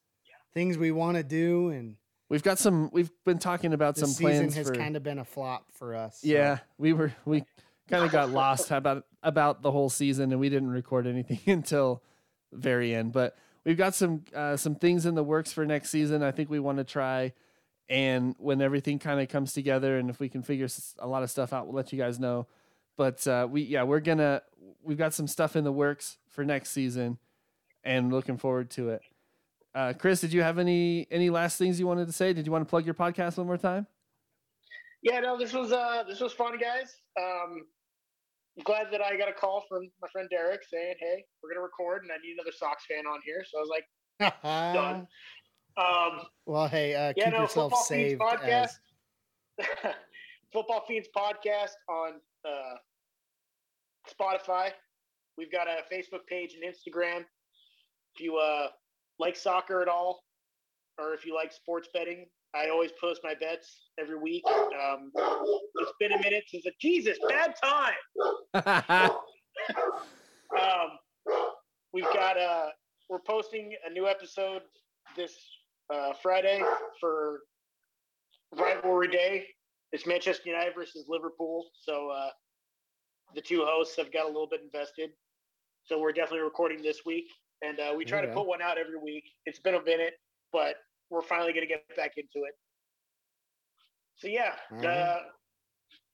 things we want to do, and We've got some we've been talking about this some season plans has for kind of been a flop for us. so- Yeah, we were we kind of got lost about about the whole season and we didn't record anything until very end, but we've got some uh, some things in the works for next season. I think we want to try and when everything kind of comes together and if we can figure a lot of stuff out, we'll let you guys know. But uh, we yeah, we're going to we've got some stuff in the works for next season and looking forward to it. Uh, Chris, did you have any any last things you wanted to say? Did you want to plug your podcast one more time? Yeah, no, this was uh this was fun, guys. Um, I'm glad that I got a call from my friend Derek saying, "Hey, we're gonna record, and I need another Sox fan on here." So I was like, done. Um, Well, hey, uh, yeah, keep no, yourself Football Fiends podcast. As, Football Fiends podcast on uh, Spotify. We've got a Facebook page and Instagram. If you uh, like soccer at all, or if you like sports betting, I always post my bets every week. Um, it's been a minute since a Jesus bad time. Um, we've got uh, we're posting a new episode this uh, Friday for rivalry day. It's Manchester United versus Liverpool, so uh, the two hosts have got a little bit invested. So we're definitely recording this week, and uh, we try to put one out every week. It's been a minute, but we're finally going to get back into it. So yeah, uh,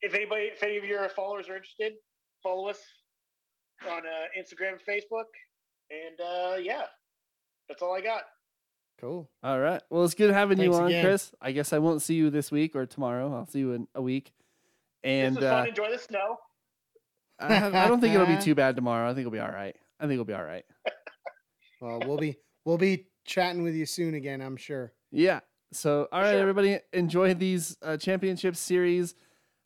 if anybody, if any of your followers are interested, follow us on uh, Instagram, and Facebook, and uh, yeah, that's all I got. Cool. All right. Well, it's good having you on, again. Chris. I guess I won't see you this week or tomorrow. I'll see you in a week. And this was uh, fun. Enjoy the snow. I, have- I don't think it'll be too bad tomorrow. I think it'll be all right. I think it'll be all right. Well, we'll be we'll be chatting with you soon again. I'm sure. Yeah. So, all right, Sure. everybody, enjoy these uh, championship series.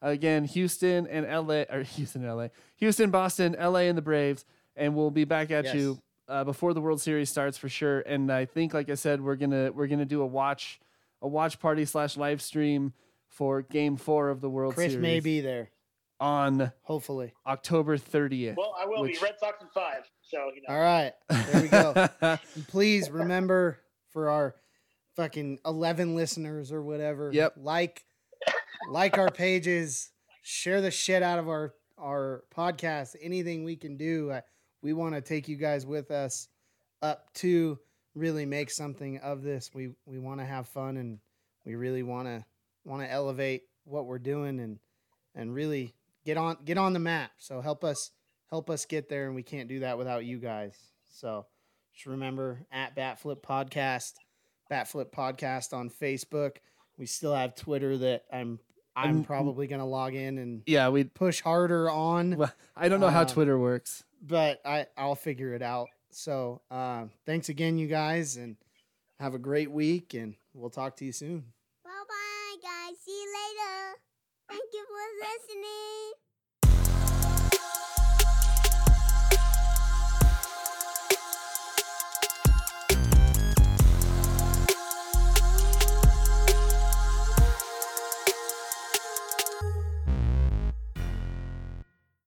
Again, Houston and LA, or Houston, and LA, Houston, Boston, LA, and the Braves. And we'll be back at Yes. you uh, before the World Series starts for sure. And I think, like I said, we're gonna we're gonna do a watch a watch party slash live stream for Game Four of the World Chris Series may be there. on Hopefully. October 30th. Well, I will which- be Red Sox in five. So you know, All right. There we go. Please remember for our fucking 11 listeners or whatever. Yep. Like like our pages, share the shit out of our our podcast. Anything we can do. Uh, we want to take you guys with us up to really make something of this. We we want to have fun and we really want to want to elevate what we're doing and and really get on get on the map. So help us help us get there and we can't do that without you guys. So just remember at Batflip Podcast, Batflip Podcast on Facebook. We still have Twitter that I'm I'm Um, probably gonna log in and yeah, we. push harder on, Well, I don't know how Uh, Twitter works. but I I'll figure it out. So uh, thanks again, you guys, and have a great week, and we'll talk to you soon. Bye bye, guys. See you later. Thank you for listening.